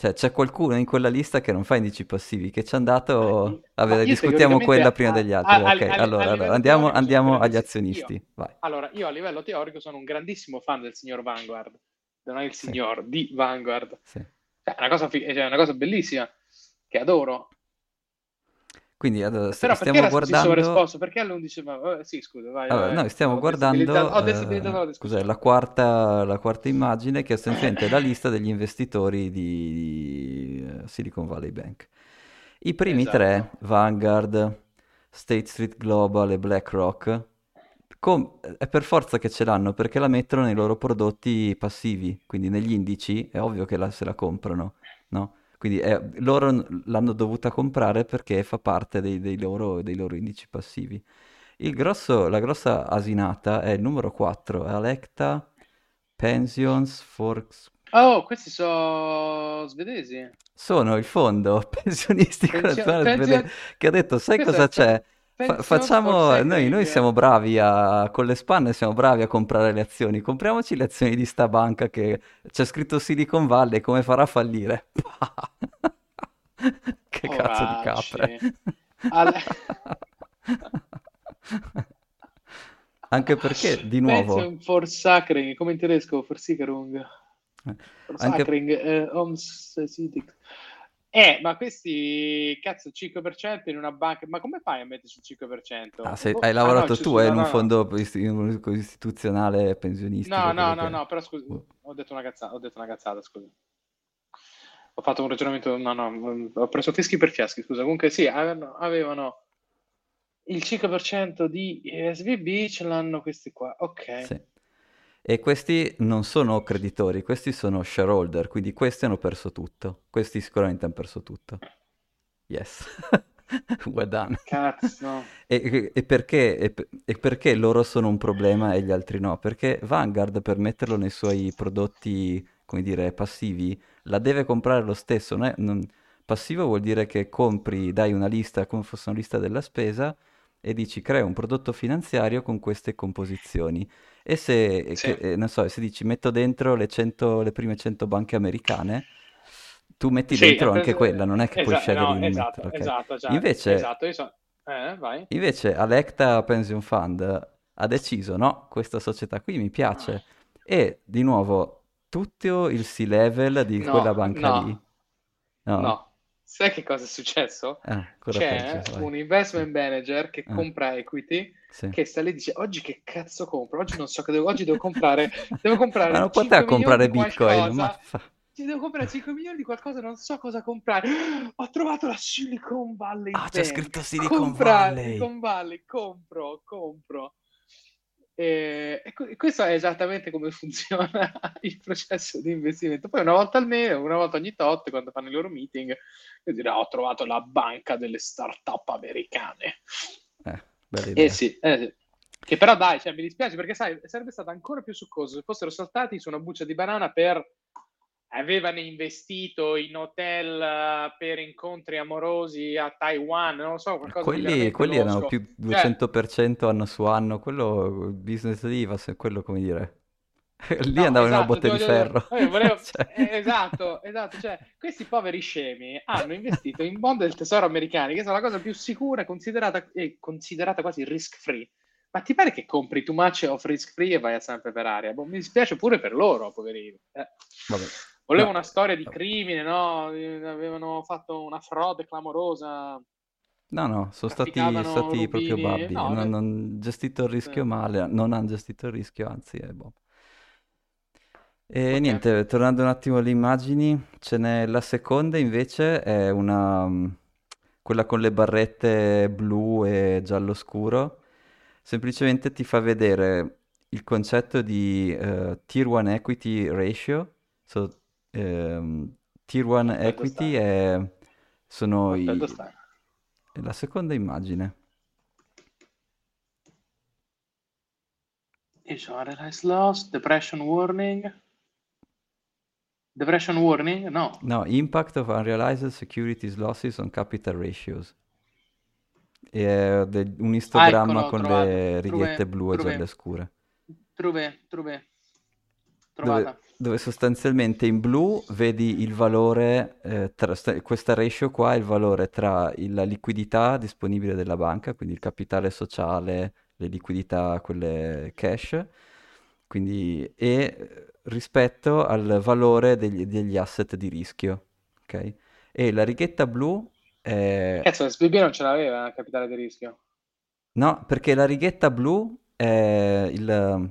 S2: Cioè, c'è qualcuno in quella lista che non fa indici passivi, che ci è andato...
S1: io,
S2: Vabbè,
S1: io
S2: discutiamo quella prima
S1: a,
S2: degli
S1: a-
S2: altri.
S1: a-
S2: Ok,
S1: a- a
S2: allora, allora, andiamo, andiamo agli.
S1: Io,
S2: azionisti, vai.
S1: allora, io a livello teorico sono un grandissimo fan del signor Vanguard, non è il
S2: Sì,
S1: signor di Vanguard.
S2: sì.
S1: Cioè, è una cosa, cioè, è una cosa bellissima che adoro.
S2: Quindi allora, st-
S1: Però
S2: stiamo guardando...
S1: sovraesposto? Perché all'11 ma vabbè, Sì, scusa, vai,
S2: Allora,
S1: vai,
S2: noi stiamo
S1: Ho
S2: guardando,
S1: ho
S2: eh, cos'è, la quarta, la quarta immagine che è sostanzialmente la lista degli investitori di, eh, Silicon Valley Bank. I primi tre,
S1: Esatto.
S2: Vanguard, State Street Global e BlackRock, com- è per forza che ce l'hanno perché la mettono nei loro prodotti passivi, quindi negli indici è ovvio che la- se la comprano, no? Quindi è- loro l'hanno dovuta comprare perché fa parte dei, dei loro, dei loro indici passivi. Il grosso- la grossa asinata è il numero 4, Alecta Pensions for...
S1: Oh, questi sono svedesi.
S2: Sono il fondo pensionistico
S1: Pensio-
S2: nazionale
S1: pensio-
S2: svedese che ha detto, sai
S1: questo
S2: cosa c'è? Fa- facciamo, noi, noi siamo bravi a, con le spanne, siamo bravi a comprare le azioni. Compriamoci le azioni di sta banca che c'è scritto Silicon Valley, come farà a fallire? Che cazzo di capre.
S1: Poracci. Al-
S2: Anche perché, di nuovo,
S1: Pension for Sacring, come in tedesco, for Sicherung.
S2: eh, anche,
S1: eh. Eh, ma questi, cazzo, 5% in una banca, ma come fai a metterci il 5%?
S2: ah, se
S1: Oh,
S2: hai
S1: ah no,
S2: lavorato tu
S1: scusa,
S2: è in
S1: no,
S2: un
S1: no.
S2: fondo isti- istituzionale pensionistico,
S1: No, no, no,
S2: che
S1: no, però scusa,
S2: Boh.
S1: ho detto una cazzata, ho detto una cazzata, scusa. Ho fatto un ragionamento, no, no, ho preso fischi per fiaschi, scusa. Comunque sì, avevano, avevano il 5% di SVB, ce l'hanno questi qua, ok.
S2: Sì. E questi non sono creditori, questi sono shareholder, quindi questi hanno perso tutto. Questi sicuramente hanno perso tutto. Yes. Well done.
S1: Cazzo.
S2: E, e perché, e, e perché loro sono un problema e gli altri no? Perché Vanguard per metterlo nei suoi prodotti, come dire, passivi, la deve comprare lo stesso. non è- non- passivo vuol dire che compri, dai una lista come fosse una lista della spesa e dici crea un prodotto finanziario con queste composizioni. E se,
S1: Sì,
S2: che- eh, non so, se dici metto dentro le, 100 le prime 100 banche americane, tu metti
S1: sì,
S2: dentro
S1: è
S2: anche
S1: preso-
S2: quella, non è che puoi
S1: esa-
S2: scegliere
S1: no,
S2: di
S1: esatto,
S2: metterla, ok?
S1: esatto, già,
S2: Invece,
S1: esatto, so, eh,
S2: invece Alecta Pension Fund ha deciso, no, questa società qui mi piace. E di nuovo, tutto il C-level di quella
S1: No,
S2: banca lì,
S1: no,
S2: no?
S1: Sai che cosa è successo?
S2: Ancora
S1: C'è
S2: peggio,
S1: un investment manager che
S2: Eh,
S1: compra equity
S2: sì.
S1: che sta lì e dice oggi che cazzo compro? Oggi non so che devo, oggi devo comprare, devo
S2: Ma
S1: comprare
S2: non
S1: 5
S2: poteva comprare Bitcoin, ma fa...
S1: Devo comprare 5 milioni di qualcosa, non so cosa comprare. Ho trovato la Silicon Valley
S2: Ah, c'è
S1: Bank.
S2: scritto Silicon Valley!
S1: Silicon Valley, compro, compro. E, e que- questo è esattamente come funziona il processo di investimento. Poi una volta al mese, una volta ogni tot, quando fanno i loro meeting, io dirò, ho trovato la banca delle start-up americane.
S2: Eh, bella
S1: Eh sì, eh sì. Che però dai, cioè, mi dispiace perché sai, sarebbe stato ancora più succoso se fossero saltati su una buccia di banana per avevano investito in hotel eh, per incontri amorosi a Taiwan, non lo so, qualcosa di
S2: Quelli,
S1: veramente
S2: quelli erano più
S1: Cioè,
S2: 200% anno su anno, quello, business di IVAS, è quello come dire... Lì
S1: no,
S2: andava in una
S1: esatto,
S2: botte di
S1: dire,
S2: ferro.
S1: eh, volevo-
S2: Cioè-
S1: eh, esatto, esatto, cioè, questi poveri scemi hanno investito in bond del tesoro americani, che sono la cosa più sicura, considerata, e considerata quasi risk free. Ma ti pare che compri too much of risk free e vai a zampe per aria? Boh, mi dispiace pure per loro, poverini. Eh.
S2: Vabbè.
S1: Volevo
S2: No.
S1: una storia di crimine, no? Eh, Avevano fatto una frode clamorosa.
S2: No, no, sono stati, stati proprio babbi,
S1: No,
S2: non,
S1: eh,
S2: non gestito il rischio male, non hanno gestito il rischio, anzi è boh. E
S1: Ok.
S2: niente, tornando un attimo alle immagini, ce n'è la seconda invece, è una, quella con le barrette blu e giallo scuro, semplicemente ti fa vedere il concetto di eh, Tier 1 Equity Ratio, So, ehm, Tier 1
S1: Aspetta,
S2: Equity è, sono i... È la seconda immagine.
S1: Unrealized loss, depression warning. Depression warning? No.
S2: No, impact of unrealized securities losses on capital ratios. E de- un istogramma
S1: Ah, ecco,
S2: con
S1: l'ho
S2: le righette blu e
S1: true.
S2: gialle scure.
S1: Trove, trove.
S2: Dove, dove sostanzialmente in blu vedi il valore, eh, tra, sta- questa ratio qua è il valore tra il- la liquidità disponibile della banca, quindi il capitale sociale, le liquidità, quelle cash, quindi, e eh, rispetto al valore degli, degli asset di rischio, ok? E la righetta blu è...
S1: Cazzo, SBB non ce l'aveva il capitale di rischio.
S2: No, perché la righetta blu è il,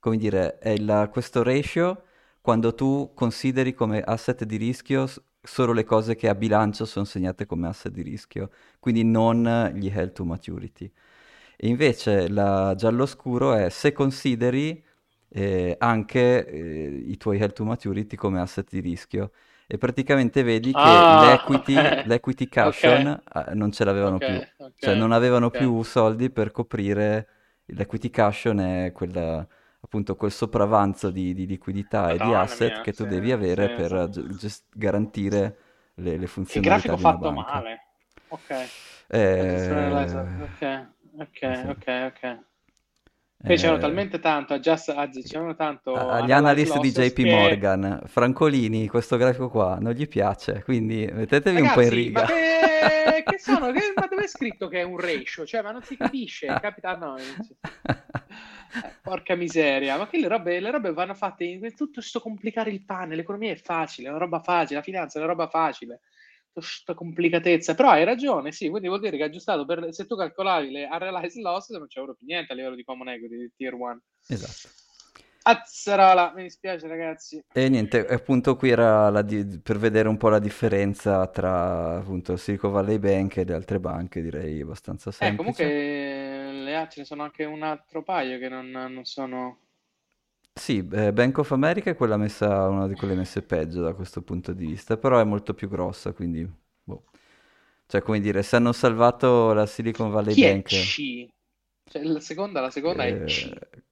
S2: come dire, è il- questo ratio quando tu consideri come asset di rischio solo le cose che a bilancio sono segnate come asset di rischio, quindi non gli held to maturity. E invece la giallo scuro è se consideri eh, anche eh, i tuoi held to maturity come asset di rischio. E praticamente vedi che
S1: Ah,
S2: l'equity,
S1: ok.
S2: l'equity
S1: Ok.
S2: cushion eh, non ce l'avevano
S1: Ok,
S2: più. Cioè non avevano più soldi per coprire l'equity cushion è quella, appunto quel sopravanzo di, di liquidità e di
S1: Madonna
S2: asset
S1: mia,
S2: che tu
S1: sì,
S2: devi avere
S1: sì,
S2: per
S1: sì.
S2: ge- gest- garantire le, le
S1: Che
S2: funzionalità
S1: grafico
S2: di una
S1: fatto
S2: banca.
S1: male. Ok.
S2: Eh,
S1: Ok, ok,
S2: sì.
S1: ok, ok. Poi c'erano
S2: Eh,
S1: talmente tanto, adjust, anzi, c'erano tanto
S2: a- agli analyst di JP
S1: che...
S2: Morgan, Francolini, questo grafico qua non gli piace, quindi mettetevi un po' in
S1: Ragazzi, ma
S2: riga.
S1: che, che sono? Che- ma dove è scritto che è un ratio? Cioè, ma non si capisce. Capita... No, non si- Eh, porca miseria, ma che le robe, le robe vanno fatte in tutto sto complicare il pane. L'economia è facile, è una roba facile, la finanza è una roba facile. Tutta sta complicatezza, però hai ragione, sì, quindi vuol dire che è aggiustato per, se tu calcolavi le unrealized losses non c'è più niente a livello di common equity di tier 1.
S2: Esatto.
S1: Azzarola, mi dispiace ragazzi.
S2: E niente, appunto qui era di- per vedere un po' la differenza tra appunto Silicon Valley Bank e le altre banche, direi abbastanza
S1: Eh,
S2: semplice.
S1: comunque le, ce ne sono anche un altro paio che non, non sono...
S2: Sì, eh, Bank of America è quella messa, una di quelle messe peggio da questo punto di vista, però è molto più grossa, quindi, boh. Cioè, come dire, se hanno salvato la Silicon Valley
S1: Chi è
S2: Bank,
S1: C? Cioè, la seconda, la seconda è C.
S2: eh,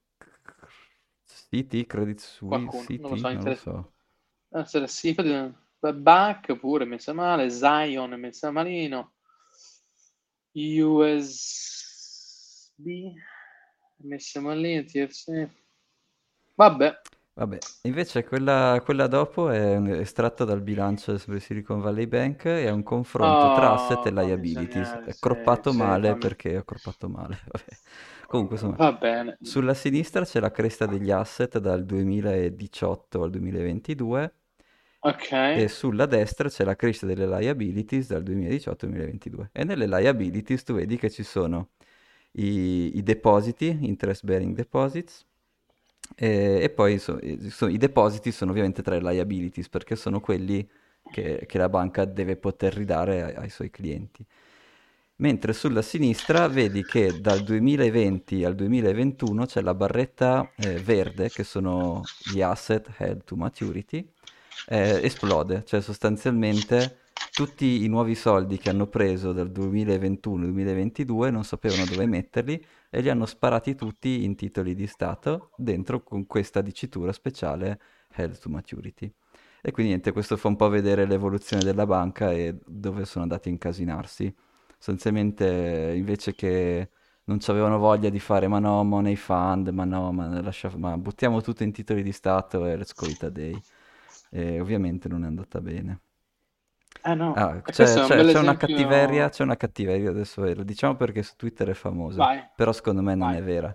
S2: Citi, Credit Suisse,
S1: Qualcuno,
S2: Citi,
S1: non lo so,
S2: non lo so.
S1: Ah, sì, Bach pure messa male, Zion è messa malino, USB messa malino, TFC. Vabbè,
S2: Vabbè, invece quella, quella dopo è estratta dal bilancio del Silicon Valley Bank e è un confronto tra asset e
S1: Oh,
S2: liabilities.
S1: sognare,
S2: È
S1: sì,
S2: croppato
S1: sì,
S2: male
S1: fammi-
S2: perché ho croppato male. Vabbè. Comunque, insomma,
S1: va bene.
S2: sulla sinistra c'è la cresta degli asset dal 2018 al 2022
S1: Ok,
S2: e sulla destra c'è la crescita delle liabilities dal 2018 al 2022. E nelle liabilities tu vedi che ci sono i, i depositi, interest bearing deposits, e, e poi so- so- i depositi sono ovviamente tra le liabilities perché sono quelli che, che la banca deve poter ridare ai, ai suoi clienti. Mentre sulla sinistra vedi che dal 2020 al 2021 c'è la barretta eh, verde, che sono gli asset held to maturity, eh, esplode, cioè sostanzialmente tutti i nuovi soldi che hanno preso dal 2021-2022 non sapevano dove metterli e li hanno sparati tutti in titoli di Stato dentro con questa dicitura speciale held to maturity. E quindi niente, questo fa un po' vedere l'evoluzione della banca e dove sono andati a incasinarsi. Sostanzialmente invece che non avevano voglia di fare ma no, money fund, ma no, ma, lascia- ma buttiamo tutto in titoli di Stato e let's call it a day. E ovviamente non è andata bene.
S1: Eh no,
S2: Ah,
S1: e
S2: c'è,
S1: questo è un
S2: c'è- c'è una
S1: esempio...
S2: cattiveria, c'è una cattiveria, adesso lo diciamo perché su Twitter è famosa,
S1: Vai,
S2: però secondo me non
S1: vai.
S2: è vera.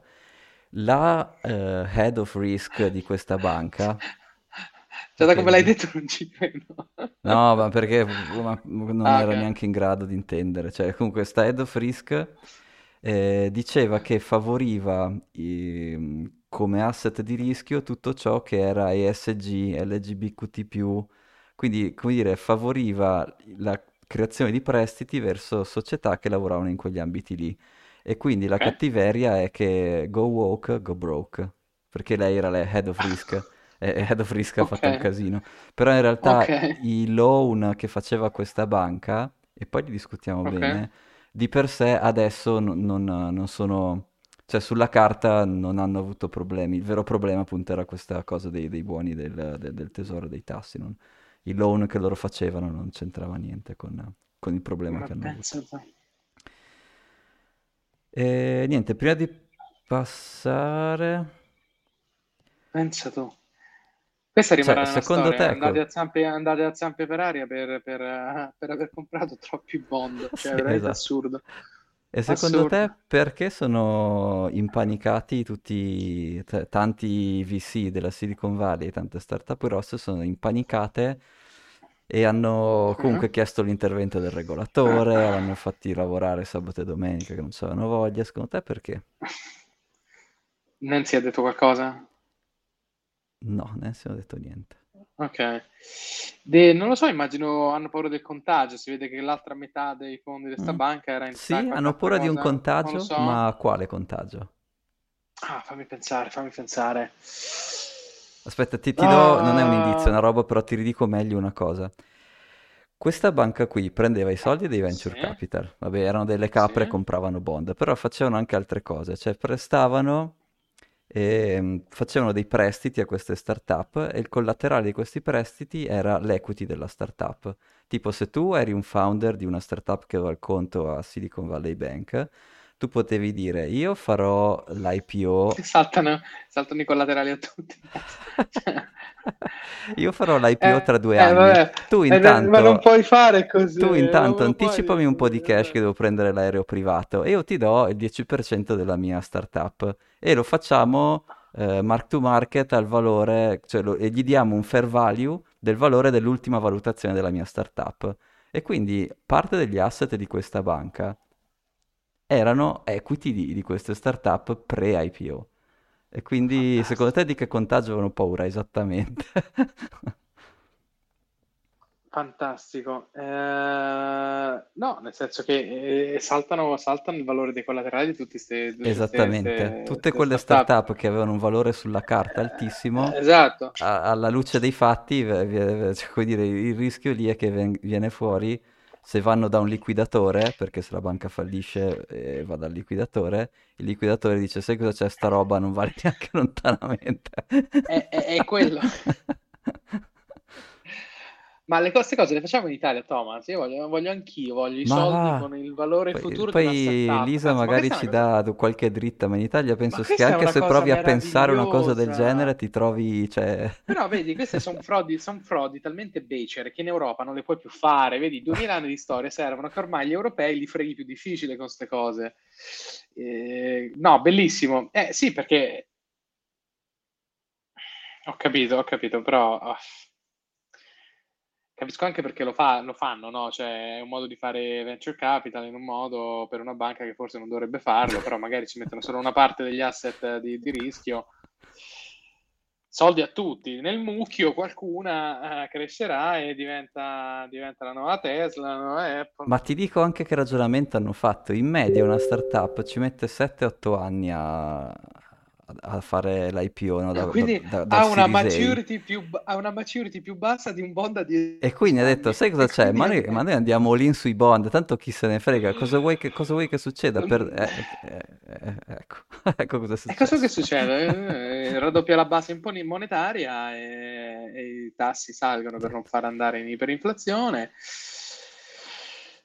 S2: La eh, head of risk di questa banca,
S1: Cioè, da come l'hai detto non ci credo.
S2: No, ma perché ma non
S1: Ah,
S2: ero
S1: ok.
S2: neanche in grado di intendere. Cioè, comunque, sta head of risk eh, diceva che favoriva i- come asset di rischio tutto ciò che era ESG, LGBTQ, quindi, come dire, favoriva la creazione di prestiti verso società che lavoravano in quegli ambiti lì. E quindi la
S1: Ok.
S2: cattiveria è che go woke, go broke, perché lei era la head of risk. E head of risk ha fatto un casino. Però in realtà
S1: ok.
S2: i loan che faceva questa banca e poi li discutiamo
S1: Ok.
S2: bene. Di per sé adesso non, non- non sono, cioè sulla carta non hanno avuto problemi. Il vero problema appunto era questa cosa dei, dei buoni del, del- del tesoro, dei tassi. non- il loan che loro facevano non c'entrava niente con, con il problema
S1: Ma
S2: che hanno avuto. E niente, prima di passare...
S1: Pensa tu. Questa
S2: Cioè,
S1: rimarrà nella
S2: secondo
S1: storia.
S2: te...
S1: Andate a zampe, andate a zampe per aria per, per, eh, per aver comprato troppi bond.
S2: Sì,
S1: Cioè, veramente
S2: esatto.
S1: assurdo.
S2: E secondo te
S1: Assurdo.
S2: perché sono impanicati tutti, t- tanti VC della Silicon Valley, tante startup grosse sono impanicate e hanno comunque chiesto l'intervento del regolatore, l'hanno fatti lavorare sabato e domenica che non avevano voglia. Secondo te perché?
S1: Nancy ha detto qualcosa?
S2: No, ne abbiamo detto niente.
S1: Ok. De- non lo so, immagino hanno paura del contagio. Si vede che l'altra metà dei fondi di questa
S2: Mm.
S1: banca era in
S2: Sì, hanno paura di un
S1: cosa. Non lo
S2: contagio,
S1: so.
S2: ma quale contagio?
S1: Ah, fammi pensare, fammi pensare.
S2: Aspetta, ti, ti do, non è un indizio, è
S1: Ah,
S2: una roba, però ti ridico meglio una cosa. Questa banca qui prendeva i soldi dei venture
S1: sì,
S2: capital, vabbè, erano delle capre,
S1: sì.
S2: compravano bond, però facevano anche altre cose, cioè prestavano e mm, facevano dei prestiti a queste startup e il collaterale di questi prestiti era l'equity della startup. Tipo se tu eri un founder di una startup che aveva il conto a Silicon Valley Bank, tu potevi dire io farò l'IPO
S1: Saltano, saltano i collaterali a tutti.
S2: Io farò l'IPO
S1: eh,
S2: tra due
S1: eh,
S2: anni.
S1: vabbè,
S2: Tu
S1: Eh, no, ma non
S2: intanto,
S1: puoi fare così,
S2: tu
S1: non
S2: intanto
S1: lo puoi.
S2: anticipami un po' di cash che
S1: eh.
S2: devo prendere l'aereo privato e io ti do il 10% della mia startup e lo facciamo eh, mark to market al valore, cioè lo- e gli diamo un fair value del valore dell'ultima valutazione della mia startup. E quindi parte degli asset di questa banca erano equity di, di queste startup pre-IPO. E quindi secondo te
S1: Fantastico.
S2: di che contagio avevano paura esattamente?
S1: Fantastico. Eh, no, nel senso che eh, saltano, saltano il valore dei collaterali di tutte queste
S2: Esattamente, tutte quelle
S1: startup.
S2: startup che avevano un valore sulla carta
S1: Eh,
S2: altissimo,
S1: esatto.
S2: a- alla luce dei fatti, cioè, dire, il rischio lì è che ven- viene fuori se vanno da un liquidatore, perché se la banca fallisce e va dal liquidatore, il liquidatore dice: Sai cosa c'è sta roba? Non vale neanche lontanamente.
S1: È, è- è quello. Ma le queste cose le facciamo in Italia, Thomas. Io voglio, voglio anch'io, voglio i
S2: Ma
S1: soldi
S2: va!
S1: con il valore
S2: Poi,
S1: futuro di una
S2: poi. Lisa
S1: Cazzo, ma
S2: magari ci
S1: una
S2: dà qualche dritta, ma in Italia penso che anche se provi a pensare una cosa del genere ti trovi, cioè...
S1: Però vedi, queste sono frodi, son frodi talmente becere che in Europa non le puoi più fare. Vedi, 2000 anni di storia servono che ormai gli europei li freghi più difficile con queste cose. Eh, no, bellissimo. Eh sì, perché ho capito, ho capito, però ah, capisco anche perché lo fa- lo fanno, no? Cioè, è un modo di fare venture capital in un modo per una banca che forse non dovrebbe farlo, però magari ci mettono solo una parte degli asset di, di rischio. Soldi a tutti. Nel mucchio qualcuna eh, crescerà e diventa, diventa la nuova Tesla, la nuova Apple.
S2: Ma ti dico anche che ragionamento hanno fatto. In media una startup ci mette 7-8 anni a, a fare l'IPO, no? Da,
S1: Quindi
S2: da- da-
S1: ha una più, ha una maturity più bassa di un bond a 10
S2: E quindi ha detto, sai cosa c'è? Ma noi, ma noi andiamo in sui bond, tanto chi se ne frega, cosa vuoi che, cosa vuoi che succeda? Per... eh, eh, eh, ecco, ecco cosa è
S1: E cosa che succede? Eh, raddoppia la base monetaria e, e i tassi salgono per non far andare in iperinflazione.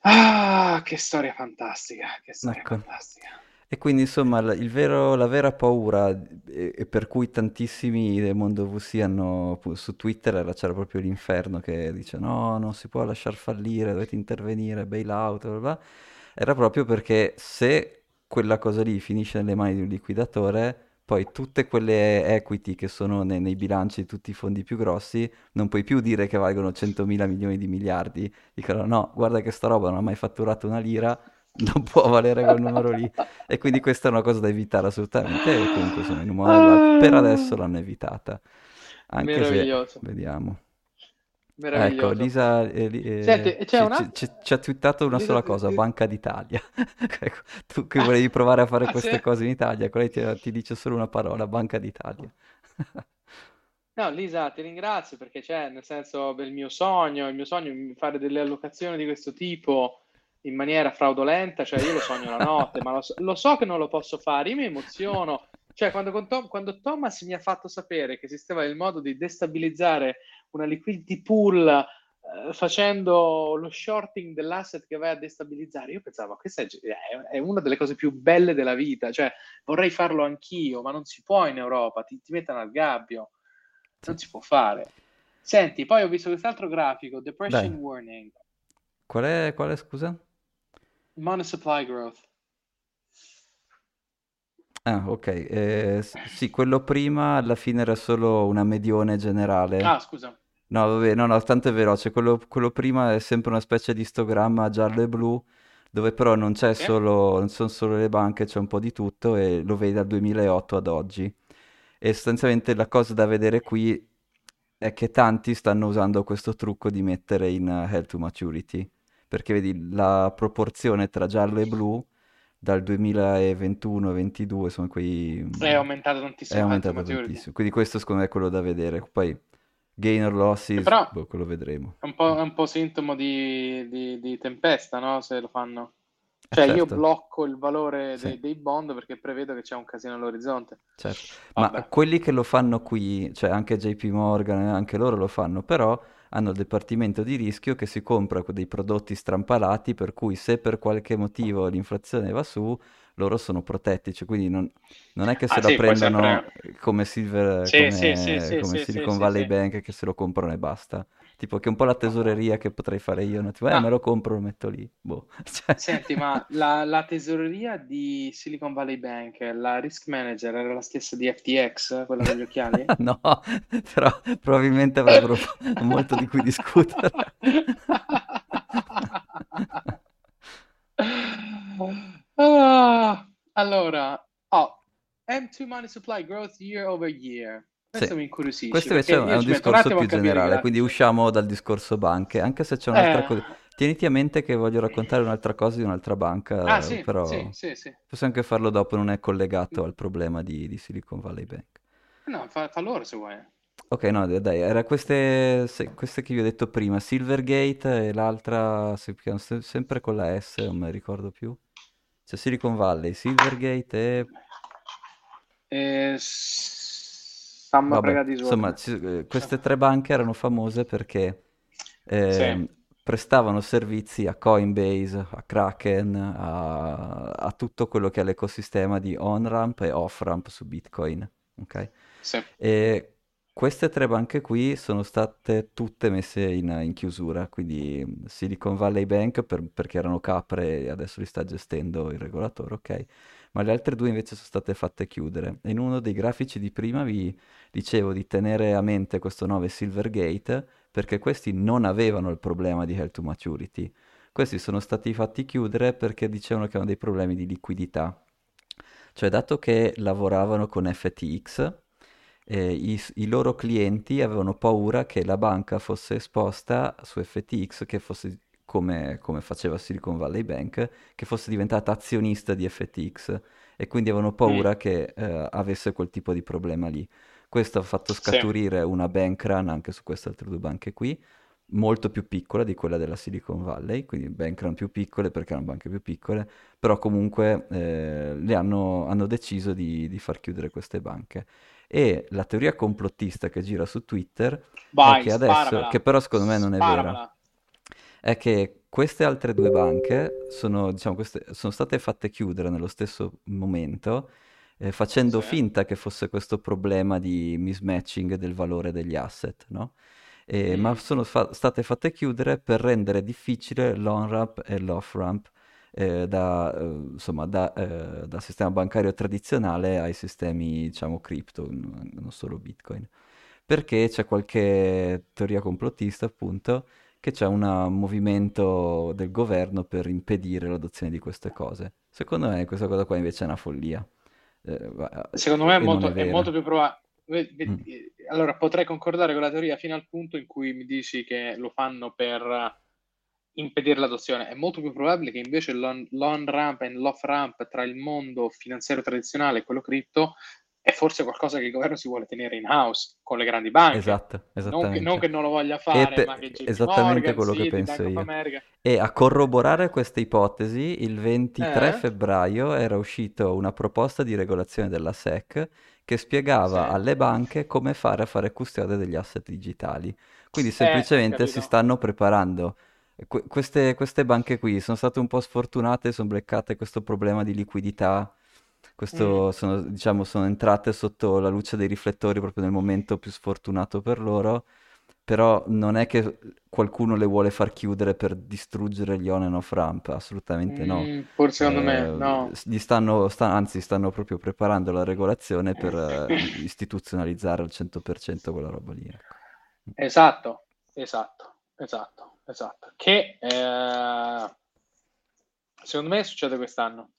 S1: Ah, che storia fantastica, che storia
S2: Ecco.
S1: fantastica.
S2: E quindi insomma la, vero- la vera paura e, e per cui tantissimi del mondo VC hanno su Twitter era, c'era proprio l'inferno che dice no, non si può lasciar fallire, dovete intervenire, bailout, bla bla, bla", era proprio perché se quella cosa lì finisce nelle mani di un liquidatore, poi tutte quelle equity che sono nei, nei bilanci di tutti i fondi più grossi, non puoi più dire che valgono 100.000 milioni di miliardi, dicono no, guarda che sta roba non ha mai fatturato una lira, non può valere quel numero lì. E quindi questa è una cosa da evitare assolutamente. E comunque, insomma, in un modo nell'altro, per adesso l'hanno evitata. Anche se, vediamo. Ecco. Lisa eh, eh,
S1: Senti, c'è
S2: ci,
S1: una...
S2: ci- ci- ha twittato una
S1: Lisa,
S2: sola cosa,
S1: ti-
S2: Banca d'Italia. Ecco, tu che volevi provare a fare
S1: Ah,
S2: queste
S1: sì?
S2: cose in Italia, quella ti, ti dice solo una parola, Banca d'Italia.
S1: No, Lisa, ti ringrazio perché c'è, nel senso, il mio sogno, il mio sogno è fare delle allocazioni di questo tipo in maniera fraudolenta, cioè io lo sogno la notte, ma lo so, lo so, che non lo posso fare, io mi emoziono, cioè quando, Tom, quando, Thomas mi ha fatto sapere che esisteva il modo di destabilizzare una liquidity pool eh, facendo lo shorting dell'asset che vai a destabilizzare, io pensavo, questa è, è, una delle cose più belle della vita, cioè vorrei farlo anch'io, ma non si può in Europa, ti, ti mettono al gabbio non si può fare. Senti, poi ho visto quest'altro grafico, Depression Dai. Warning.
S2: Qual è, qual è, scusa?
S1: Money Supply Growth.
S2: Ah, ok. Eh, sì, quello prima alla fine era solo una medione generale.
S1: Ah, scusa.
S2: No, vabbè, no, no, tanto è veloce. Quello, quello prima è sempre una specie di istogramma giallo e blu, dove però non c'è sì. solo, non sono solo le banche, c'è un po' di tutto e lo vedi dal 2008 ad oggi. E sostanzialmente la cosa da vedere qui è che tanti stanno usando questo trucco di mettere in uh, Health to Maturity, perché vedi la proporzione tra giallo e blu dal 2021-22 insomma quei...
S1: è aumentato tantissimo.
S2: È aumentato tantissimo, quindi questo secondo me è quello da vedere. Poi gain or losses, però boh, quello vedremo.
S1: È un po', è un po sintomo di, di, di tempesta, no? Se lo fanno. Eh, cioè certo. io blocco il valore sì. dei, dei, bond perché prevedo che c'è un casino all'orizzonte.
S2: Certo. Ma quelli che lo fanno qui, cioè anche JP Morgan, anche loro lo fanno, però hanno il dipartimento di rischio che si compra dei prodotti strampalati per cui se per qualche motivo l'inflazione va su, loro sono protetti, cioè, quindi non, non, è che se ah, la sì, prendono sempre... come, Silver, sì, come, sì, come Silicon Valley Bank che se lo comprano e basta. Tipo che è un po' la tesoreria che potrei fare io, no? tipo, eh, ah. me lo compro, lo metto lì. Boh.
S1: Cioè... Senti, ma la, la, tesoreria di Silicon Valley Bank, la risk manager era la stessa di FTX, quella degli occhiali?
S2: no, però probabilmente avrebbero molto di cui discutere.
S1: ah, allora, oh, M2 Money Supply Growth Year over Year. Questo sì. mi incuriosisce.
S2: Questo invece è un discorso un più generale, quindi usciamo dal discorso banche, anche se c'è un'altra eh... cosa. Tieniti a mente che voglio raccontare un'altra cosa di un'altra banca, ah, sì, però sì, sì, sì. possiamo anche farlo dopo, non è collegato al problema di, di Silicon Valley Bank.
S1: No, fa, fa loro se vuoi.
S2: Ok, no, dai, era queste, se, queste che vi ho detto prima, Silvergate e l'altra, se, sempre con la S, non mi ricordo più. C'è Silicon Valley, Silvergate e...
S1: Eh, Stamma Vabbè, di
S2: insomma, ci, eh, queste tre banche erano famose perché eh, sì. prestavano servizi a Coinbase, a Kraken, a, a, tutto quello che è l'ecosistema di on-ramp e off-ramp su Bitcoin. Okay?
S1: Sì.
S2: E queste tre banche qui sono state tutte messe in, in chiusura, quindi Silicon Valley Bank per, perché erano capre e adesso li sta gestendo il regolatore, ok? Ma le altre due invece sono state fatte chiudere. In uno dei grafici di prima vi dicevo di tenere a mente questo 9 Silvergate perché questi non avevano il problema di Health to Maturity. Questi sono stati fatti chiudere perché dicevano che avevano dei problemi di liquidità. Cioè, dato che lavoravano con FTX, eh, i, i, loro clienti avevano paura che la banca fosse esposta su FTX, che fosse come, come, faceva Silicon Valley Bank, che fosse diventata azionista di FTX e quindi avevano paura mm. che eh, avesse quel tipo di problema lì. Questo ha fatto scaturire sì. una bank run anche su queste altre due banche qui, molto più piccola di quella della Silicon Valley, quindi bank run più piccole perché erano banche più piccole, però comunque eh, le hanno, hanno deciso di, di, far chiudere queste banche. E la teoria complottista che gira su Twitter Vai, è che adesso, sparamela. che però secondo me non è sparamela. vera, è che queste altre due banche sono, diciamo, queste, sono state fatte chiudere nello stesso momento, eh, facendo sì. finta che fosse questo problema di mismatching del valore degli asset, no? E, mm. Ma sono fa- state fatte chiudere per rendere difficile l'on-ramp e l'off-ramp eh, da, eh, insomma, da, eh, dal sistema bancario tradizionale ai sistemi, diciamo, cripto, non solo Bitcoin. Perché c'è qualche teoria complottista, appunto, che c'è un movimento del governo per impedire l'adozione di queste cose. Secondo me questa cosa qua invece è una follia.
S1: Eh, Secondo me è molto, è, è molto, più probabile. Mm. Allora, potrei concordare con la teoria fino al punto in cui mi dici che lo fanno per impedire l'adozione. È molto più probabile che invece l'on, l'on ramp e l'off ramp tra il mondo finanziario tradizionale e quello cripto è forse qualcosa che il governo si vuole tenere in house con le grandi banche.
S2: Esatto,
S1: non che, non che non lo voglia fare,
S2: pe-
S1: ma che JP
S2: esattamente
S1: Morgan,
S2: quello che
S1: Citi,
S2: penso io.
S1: America.
S2: E a corroborare questa ipotesi, il 23
S1: Eh?
S2: febbraio era uscito una proposta di regolazione della SEC che spiegava
S1: Sì.
S2: alle banche come fare a fare custode degli asset digitali. Quindi
S1: Eh,
S2: semplicemente si
S1: capito.
S2: stanno preparando. Que- queste, queste banche qui sono state un po' sfortunate, sono bleccate questo problema di liquidità. Questo
S1: Mm.
S2: sono, diciamo, sono entrate sotto la luce dei riflettori proprio nel momento più sfortunato per loro. Però non è che qualcuno le vuole far chiudere per distruggere gli on and off ramp, assolutamente no.
S1: Mm, pur secondo me,
S2: Eh,
S1: no.
S2: s- gli stanno, sta- anzi, stanno proprio preparando la regolazione per eh, istituzionalizzare al 100% quella roba lì. ecco.
S1: Esatto, esatto, esatto, esatto. Che eh, secondo me succede quest'anno.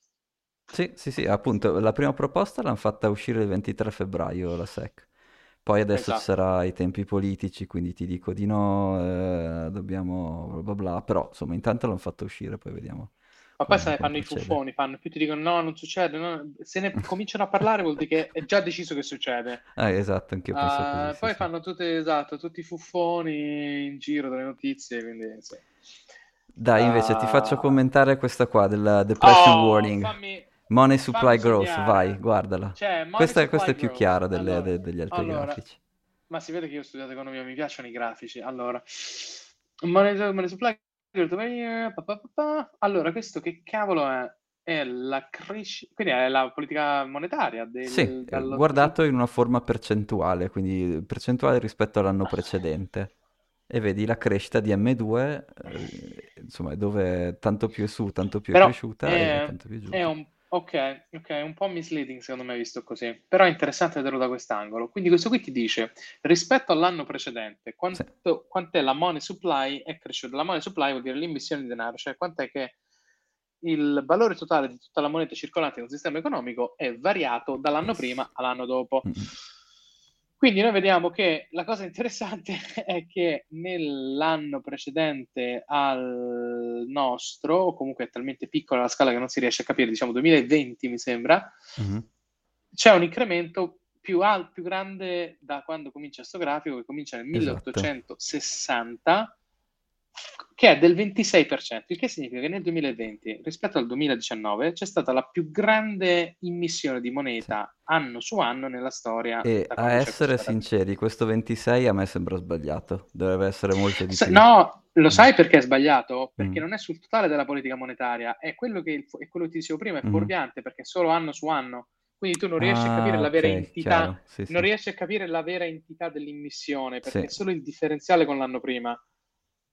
S2: Sì, sì, sì, appunto, la prima proposta l'hanno fatta uscire il 23 febbraio la SEC. Poi adesso ci
S1: Esatto.
S2: sarà i tempi politici, quindi ti dico di no, eh, dobbiamo bla bla bla, però insomma intanto l'hanno fatto uscire, poi vediamo
S1: Ma poi sai,
S2: come
S1: fanno i
S2: procede.
S1: fuffoni, fanno, più ti dicono no, non succede, no. Se ne cominciano a parlare vuol dire che è già deciso che succede.
S2: Ah, esatto, anche io penso
S1: Ah,
S2: così, sì,
S1: poi
S2: sì.
S1: fanno tutte, esatto, tutti i fuffoni in giro delle notizie, quindi sì.
S2: Dai, invece ti faccio
S1: Ah.
S2: commentare questa qua della depression
S1: Oh,
S2: warning.
S1: fammi,
S2: Money supply growth, vai, guardala.
S1: Cioè,
S2: Questa,
S1: supply
S2: questa è più chiara delle-
S1: Allora,
S2: de- degli altri
S1: allora,
S2: grafici.
S1: ma si vede che io ho studiato economia, mi piacciono i grafici. Allora, money, money supply growth, eh. Allora, questo che cavolo è? È la crescita, quindi è la politica monetaria del,
S2: Sì,
S1: dallo-
S2: guardato in una forma percentuale, quindi percentuale rispetto all'anno precedente. E vedi la crescita di M2, eh, insomma, dove tanto più è su, tanto più è
S1: Però
S2: cresciuta e
S1: è,
S2: tanto più è giù.
S1: è un, ok, ok, è un po' misleading secondo me visto così, però è interessante vederlo da quest'angolo. Quindi questo qui ti dice, rispetto all'anno precedente,
S2: Sì.
S1: quanto, quant'è la money supply è cresciuta. La money supply vuol dire l'immissione di denaro, cioè quant'è che il valore totale di tutta la moneta circolante nel sistema economico è variato dall'anno prima all'anno dopo.
S2: Mm.
S1: Quindi noi vediamo che la cosa interessante è che nell'anno precedente al nostro, o comunque è talmente piccola la scala che non si riesce a capire, diciamo 2020 mi sembra,
S2: Mhm.
S1: c'è un incremento più, al- più grande da quando comincia questo grafico, che comincia nel
S2: Esatto.
S1: 1860, che è del 26%, il che significa che nel 2020 rispetto al 2019 c'è stata la più grande immissione di moneta anno su anno nella storia.
S2: E a essere sinceri, questo 26 a me sembra sbagliato, dovrebbe essere molto di più.
S1: No, lo
S2: Mm.
S1: sai perché è sbagliato? Perché
S2: Mm.
S1: non è sul totale della politica monetaria, è quello che, è quello che ti dicevo prima, è
S2: Mhm.
S1: fuorviante perché è solo anno su anno. Quindi tu non riesci a capire
S2: Ah,
S1: la vera
S2: ok,
S1: entità,
S2: sì, sì.
S1: non riesci a capire la vera entità dell'immissione perché
S2: Sì.
S1: è solo il differenziale con l'anno prima.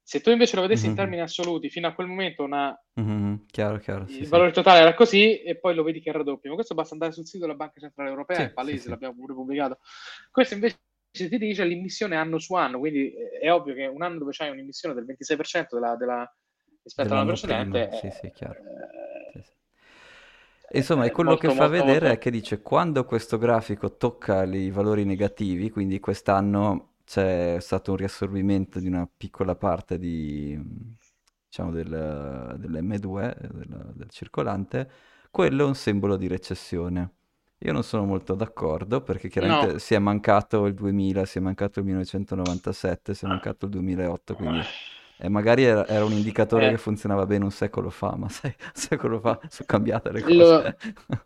S1: Se tu invece lo vedessi in
S2: Mhm.
S1: termini assoluti, fino a quel momento una-
S2: Mhm, Chiaro, chiaro, sì,
S1: il
S2: sì.
S1: valore totale era così e poi lo vedi che raddoppia. Ma questo basta andare sul sito della Banca Centrale Europea,
S2: Sì,
S1: è palese, l'abbiamo pure pubblicato. Questo invece ti dice l'immissione anno su anno, quindi eh, è ovvio che un anno dove c'hai un'immissione del 26% della, della- rispetto all'anno precedente
S2: prima,
S1: è,
S2: sì, sì, chiaro.
S1: eh,
S2: Sì, Insomma,
S1: è
S2: quello
S1: molto,
S2: che fa
S1: molto,
S2: vedere è
S1: molto...
S2: che dice quando questo grafico tocca i valori negativi, quindi quest'anno c'è stato un riassorbimento di una piccola parte di, diciamo, del, dell'M2, del, del circolante, quello è un simbolo di recessione. Io non sono molto d'accordo perché chiaramente
S1: No.
S2: si è mancato il 2000, si è mancato il 1997, si è mancato il 2008, quindi e magari era, era un indicatore
S1: Eh.
S2: che funzionava bene un secolo fa, ma sai, un secolo fa sono cambiate le
S1: Lo-
S2: cose.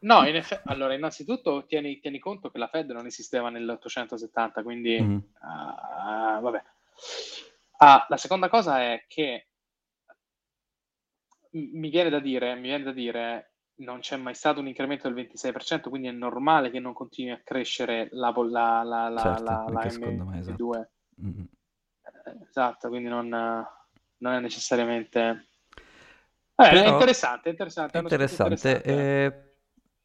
S1: No, in effe- allora, innanzitutto tieni, tieni conto che la Fed non esisteva nell'870, quindi
S2: Mhm.
S1: ah, vabbè. Ah, la seconda cosa è che mi viene da dire, mi viene da dire, non c'è mai stato un incremento del 26%, quindi è normale che non continui a crescere la, la, la, la,
S2: Certo,
S1: la, la
S2: anche secondo me, esatto.
S1: M2.
S2: Mhm.
S1: Eh, Esatto, quindi non, non è necessariamente... Eh, è
S2: Però-
S1: interessante, è interessante, è uno spunto
S2: Interessante,
S1: interessante.
S2: eh,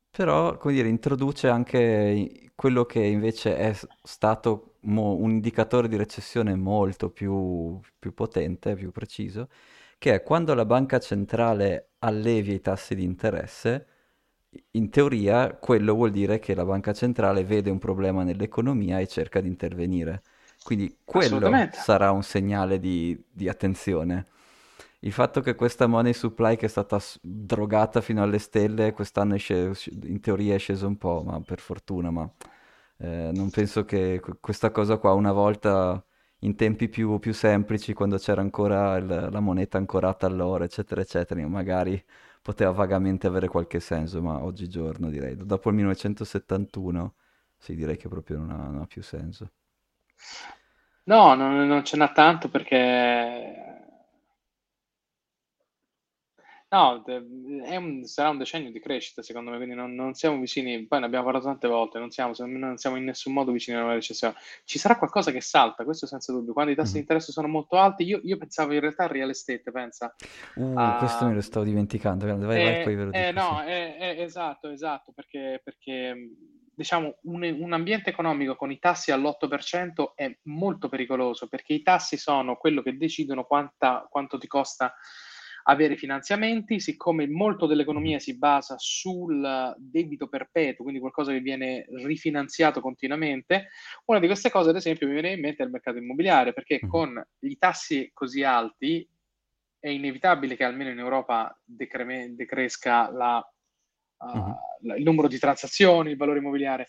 S2: però, come dire, introduce anche quello che invece è stato mo- un indicatore di recessione molto più, più potente, più preciso, che è quando la banca centrale allevia i tassi di interesse, in teoria quello vuol dire che la banca centrale vede un problema nell'economia e cerca di intervenire. Quindi quello sarà un segnale di, di attenzione. Il fatto che questa money supply che è stata drogata fino alle stelle, quest'anno è sce- in teoria è sceso un po', ma per fortuna, ma Eh, non penso che questa cosa qua una volta in tempi più, più semplici, quando c'era ancora il- la moneta ancorata all'oro, eccetera, eccetera, magari poteva vagamente avere qualche senso, ma oggigiorno direi, dopo il 1971, sì, direi che proprio non ha, non ha più senso.
S1: No, non, non ce n'ha tanto perché No, un, sarà un decennio di crescita secondo me, quindi non, non, siamo vicini, poi ne abbiamo parlato tante volte, non siamo, non siamo in nessun modo vicini a una recessione. Ci sarà qualcosa che salta, questo senza dubbio. Quando i tassi mm-hmm. di interesse sono molto alti, io, io, pensavo in realtà al real estate, pensa.
S2: Uh, uh, questo me lo stavo dimenticando, vai, vai,
S1: eh,
S2: poi ve lo
S1: eh,
S2: dico.
S1: Eh, no, eh, esatto, esatto, perché, perché diciamo, un, un, ambiente economico con i tassi all'8% è molto pericoloso, perché i tassi sono quello che decidono quanta, quanto ti costa avere finanziamenti, siccome molto dell'economia si basa sul debito perpetuo, quindi qualcosa che viene rifinanziato continuamente, una di queste cose, ad esempio, mi viene in mente è il mercato immobiliare, perché mm. con i tassi così alti è inevitabile che almeno in Europa decre- decresca la, uh, il numero di transazioni, il valore immobiliare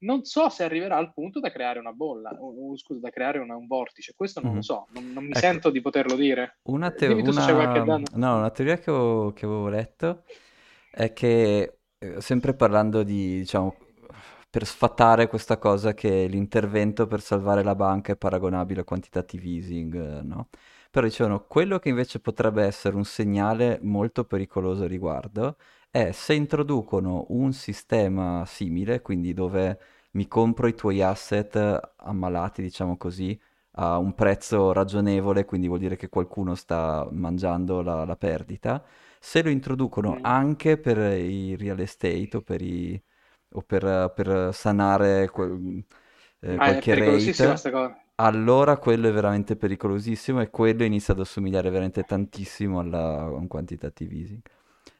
S1: non so se arriverà al punto da creare una bolla, o, scusa, da creare una, un vortice. Questo non mm. lo so, non, non mi ecco, sento di poterlo dire.
S2: Una, te- una... No, una teoria che avevo, che avevo, letto è che, eh, sempre parlando di, diciamo, per sfatare questa cosa che l'intervento per salvare la banca è paragonabile a quantitative easing, eh, no? Però dicevano, quello che invece potrebbe essere un segnale molto pericoloso a riguardo è se introducono un sistema simile, quindi dove mi compro i tuoi asset ammalati, diciamo così, a un prezzo ragionevole, quindi vuol dire che qualcuno sta mangiando la, la perdita, se lo introducono mm. anche per i real estate o per, i, o per, per sanare que, eh, ah, qualche rate, allora quello è veramente pericolosissimo e quello inizia ad assomigliare veramente tantissimo alla, a un quantitative easing.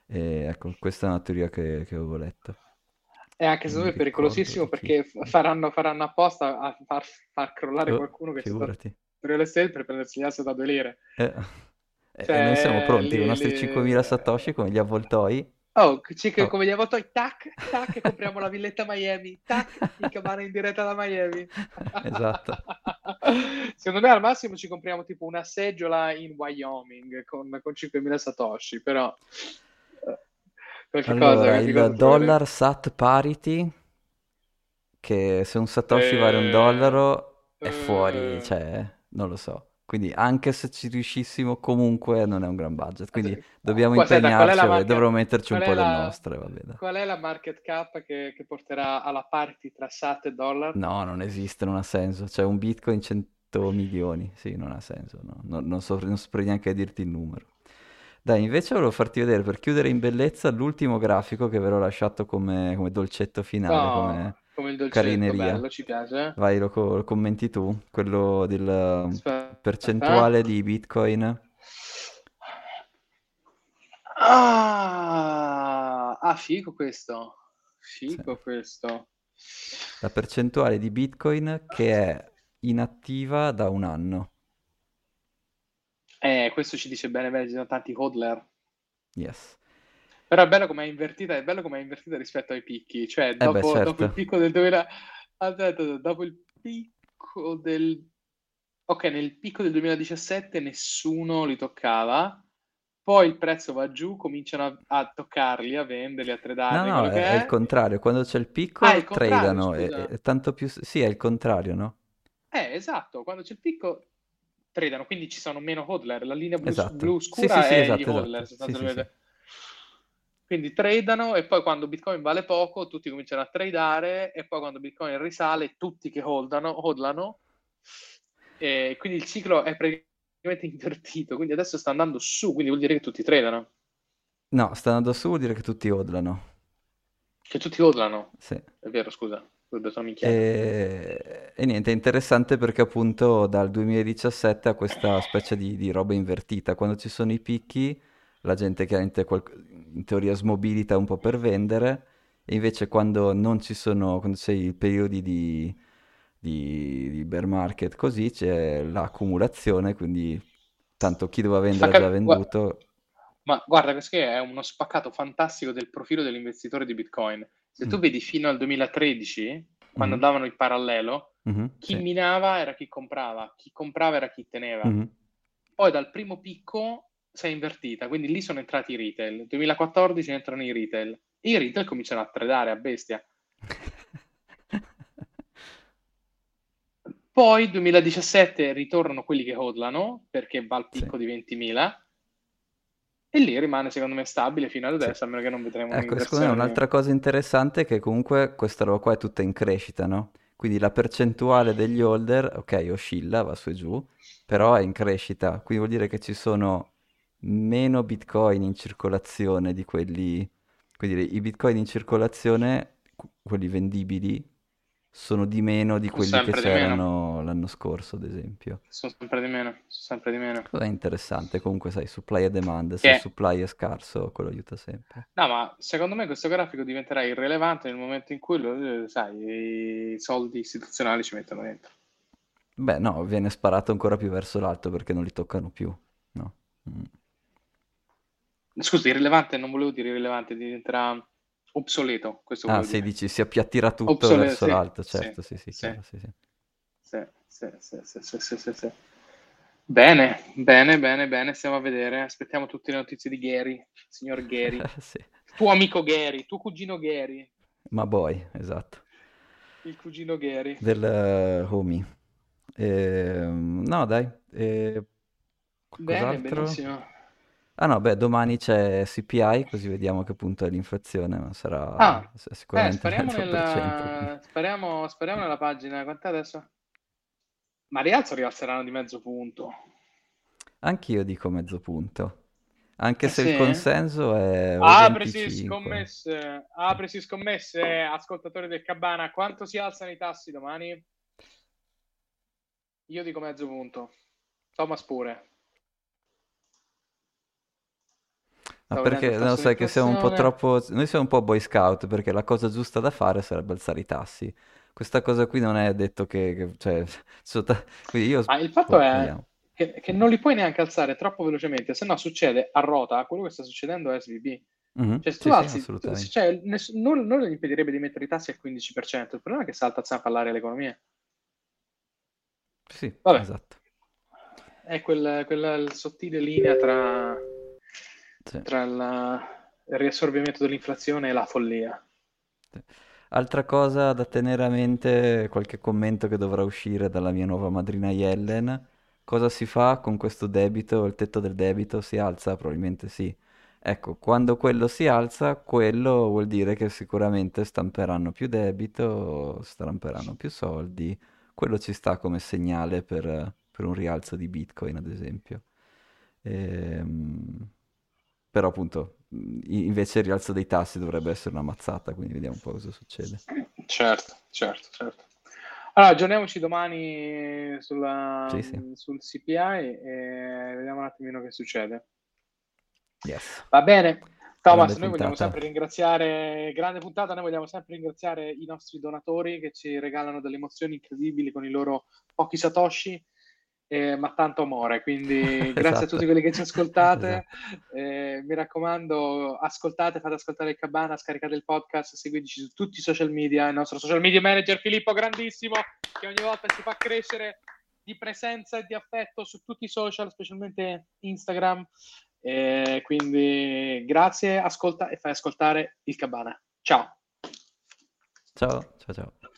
S2: E ecco, questa è una teoria che, che avevo letto.
S1: E anche secondo me è pericolosissimo perché faranno, faranno, apposta a far, far crollare oh, qualcuno che
S2: figurati.
S1: sta per le stelle per prendersi gli asset da due lire.
S2: Eh, cioè, noi siamo pronti con i nostri 5.000 satoshi come gli avvoltoi.
S1: Oh, c- oh. come gli avvoltoi, tac, tac, compriamo la villetta Miami, tac, il cabana in diretta da Miami.
S2: esatto.
S1: Secondo me al massimo ci compriamo tipo una seggiola in Wyoming con, con 5.000 satoshi, però
S2: qualche allora, cosa il dollar sat parity, che se un satoshi eh, vale un dollaro è fuori, eh, cioè, non lo so. Quindi anche se ci riuscissimo comunque non è un gran budget, quindi sì. dobbiamo Qua, impegnarci market, e dovremo metterci un po' la, del nostro.
S1: Qual è la market cap che, che, porterà alla parity tra SAT e dollar?
S2: No, non esiste, non ha senso. C'è un bitcoin 100 milioni, sì, non ha senso. No. Non, non, so, non saprei neanche dirti il numero. Dai, invece volevo farti vedere per chiudere in bellezza l'ultimo grafico che ve l'ho lasciato come, come dolcetto finale,
S1: no,
S2: come,
S1: come il dolcetto, carineria. bello, ci piace.
S2: Vai, lo, lo commenti tu, quello del Aspetta. percentuale di Bitcoin.
S1: Ah, ah figo questo. Figo sì. questo.
S2: La percentuale di Bitcoin che è inattiva da un anno.
S1: Eh, questo ci dice bene, bene, ci sono tanti hodler.
S2: Yes.
S1: Però è bello come è invertita, è bello come è invertita rispetto ai picchi. Cioè, dopo,
S2: eh beh, certo.
S1: dopo il picco del 2000... Aspetta, dopo il picco del... Ok, nel picco del 2017 nessuno li toccava, poi il prezzo va giù, cominciano a, a toccarli, a venderli, a tradarli.
S2: No, no, è, è, il contrario, quando c'è il picco ah, il tradano, è, è, tanto più... Sì, è il contrario, no?
S1: Eh, esatto, quando c'è il picco tradano, quindi ci sono meno hodler. La linea blu, esatto. blu scura sì, sì, è esatto, gli hodler, sostanzialmente. Quindi tradano e poi quando Bitcoin vale poco tutti cominciano a tradare e poi quando Bitcoin risale tutti che holdano, hodlano e quindi il ciclo è praticamente invertito, quindi adesso sta andando su, quindi vuol dire che tutti tradano.
S2: No, sta andando su vuol dire che tutti hodlano.
S1: Che tutti hodlano?
S2: Sì.
S1: È vero, scusa.
S2: E... e, niente, è interessante perché appunto dal 2017 ha questa specie di, di, roba invertita. Quando ci sono i picchi, la gente chiaramente qual... in teoria smobilita un po' per vendere, e invece quando non ci sono, quando c'è i periodi di, di, di bear market così, c'è l'accumulazione, quindi tanto chi doveva vendere ha già venduto.
S1: Ma guarda, questo è uno spaccato fantastico del profilo dell'investitore di Bitcoin se tu mm. vedi fino al 2013, quando
S2: Mhm.
S1: andavano in parallelo,
S2: Mhm,
S1: chi
S2: sì.
S1: minava era chi comprava, chi comprava era chi teneva.
S2: Mhm.
S1: Poi dal primo picco si è invertita, quindi lì sono entrati i retail. Nel 2014 entrano i retail. I retail cominciano a tradare a bestia. Poi 2017 ritornano quelli che hodlano perché va al picco
S2: Sì.
S1: di 20.000 e lì rimane secondo me stabile fino ad
S2: Sì.
S1: adesso, a meno che non vedremo
S2: Ecco, secondo me un'altra cosa interessante è che comunque questa roba qua è tutta in crescita, no? Quindi la percentuale degli holder, ok, oscilla, va su e giù, però è in crescita. Quindi vuol dire che ci sono meno bitcoin in circolazione di quelli... Quindi i bitcoin in circolazione, qu- quelli vendibili, sono di meno di quelli che
S1: di meno.
S2: c'erano l'anno scorso, ad esempio.
S1: Sono sempre di meno, sono sempre di meno.
S2: Cosa interessante, comunque sai, supply e demand, se
S1: Che-
S2: il supply è scarso, quello aiuta sempre.
S1: No, ma secondo me questo grafico diventerà irrilevante nel momento in cui, lo- eh, sai, i soldi istituzionali ci mettono dentro.
S2: Beh, no, viene sparato ancora più verso l'alto perché non li toccano più, no? Mm.
S1: Scusi, irrilevante, non volevo dire irrilevante, diventerà obsoleto, questo
S2: Ah,
S1: dire.
S2: dici, si appiattirà tutto
S1: Obsoleto,
S2: verso
S1: sì,
S2: l'alto, certo, sì, sì,
S1: sì.
S2: chiaro, sì, sì.
S1: Sì, sì, sì, sì, sì, sì, sì. Bene, bene, bene, bene, stiamo a vedere. Aspettiamo tutte le notizie di Gary, signor Gary.
S2: Sì,
S1: Tuo amico Gary, tuo cugino Gary,
S2: ma boy, esatto,
S1: il cugino Gary.
S2: del eh, homie. Ehm, no, dai, eh,
S1: Bene, benissimo.
S2: Ah no, beh, domani c'è CPI, così vediamo che punto è l'inflazione, ma sarà
S1: Ah, eh,
S2: sicuramente il
S1: speriamo nella... speriamo, speriamo nella pagina. Quant'è adesso? Ma rialzo rialzeranno di mezzo punto.
S2: Anch'io dico mezzo punto, anche
S1: Eh
S2: se il
S1: sì?
S2: consenso è 25.
S1: scommesse, aprisi scommesse, ascoltatori del Cabana, quanto si alzano i tassi domani? Io dico mezzo punto. Thomas pure.
S2: Ma perché no, sai che siamo un po' troppo... Noi siamo un po' boy scout perché la cosa giusta da fare sarebbe alzare i tassi. Questa cosa qui non è detto che... che- cioè, quindi io...
S1: Ma il fatto
S2: boh,
S1: è che, che non li puoi neanche alzare troppo velocemente, se no succede a rota quello che sta succedendo a SVB.
S2: Mhm,
S1: Cioè, se
S2: Sì,
S1: tu
S2: sì,
S1: alzi, tu-
S2: assolutamente.
S1: cioè, ness- non, non gli impedirebbe di mettere i tassi al 15%, il problema è che salta a all'aria l'economia.
S2: Sì,
S1: Vabbè,
S2: esatto.
S1: è quel, quella sottile linea tra,
S2: Sì.
S1: tra la- il riassorbimento dell'inflazione e la follia.
S2: Sì. Altra cosa da tenere a mente, qualche commento che dovrà uscire dalla mia nuova madrina Yellen. Cosa si fa con questo debito? Il tetto del debito si alza? Probabilmente sì. Ecco, quando quello si alza, quello vuol dire che sicuramente stamperanno più debito, stamperanno più soldi. Quello ci sta come segnale per, per un rialzo di Bitcoin, ad esempio. Ehm, però appunto, invece il rialzo dei tassi dovrebbe essere una mazzata, quindi vediamo un po' cosa succede.
S1: Certo, certo, certo. Allora, aggiorniamoci domani sulla-
S2: Sì, sì.
S1: sul CPI e vediamo un attimino che succede.
S2: Yes.
S1: Va bene. Thomas,
S2: Grande
S1: noi vogliamo
S2: puntata.
S1: sempre ringraziare, grande puntata, noi vogliamo sempre ringraziare i nostri donatori che ci regalano delle emozioni incredibili con i loro pochi satoshi, eh, ma tanto amore. Quindi grazie a
S2: Esatto.
S1: tutti quelli che ci ascoltate.
S2: Esatto.
S1: Eh, mi raccomando, ascoltate, fate ascoltare il Cabana, scaricate il podcast, seguiteci su tutti i social media. Il nostro social media manager Filippo, grandissimo, che ogni volta ci fa crescere di presenza e di affetto su tutti i social, specialmente Instagram. Eh, quindi grazie, ascolta e fai ascoltare il Cabana. Ciao.
S2: Ciao, ciao, ciao.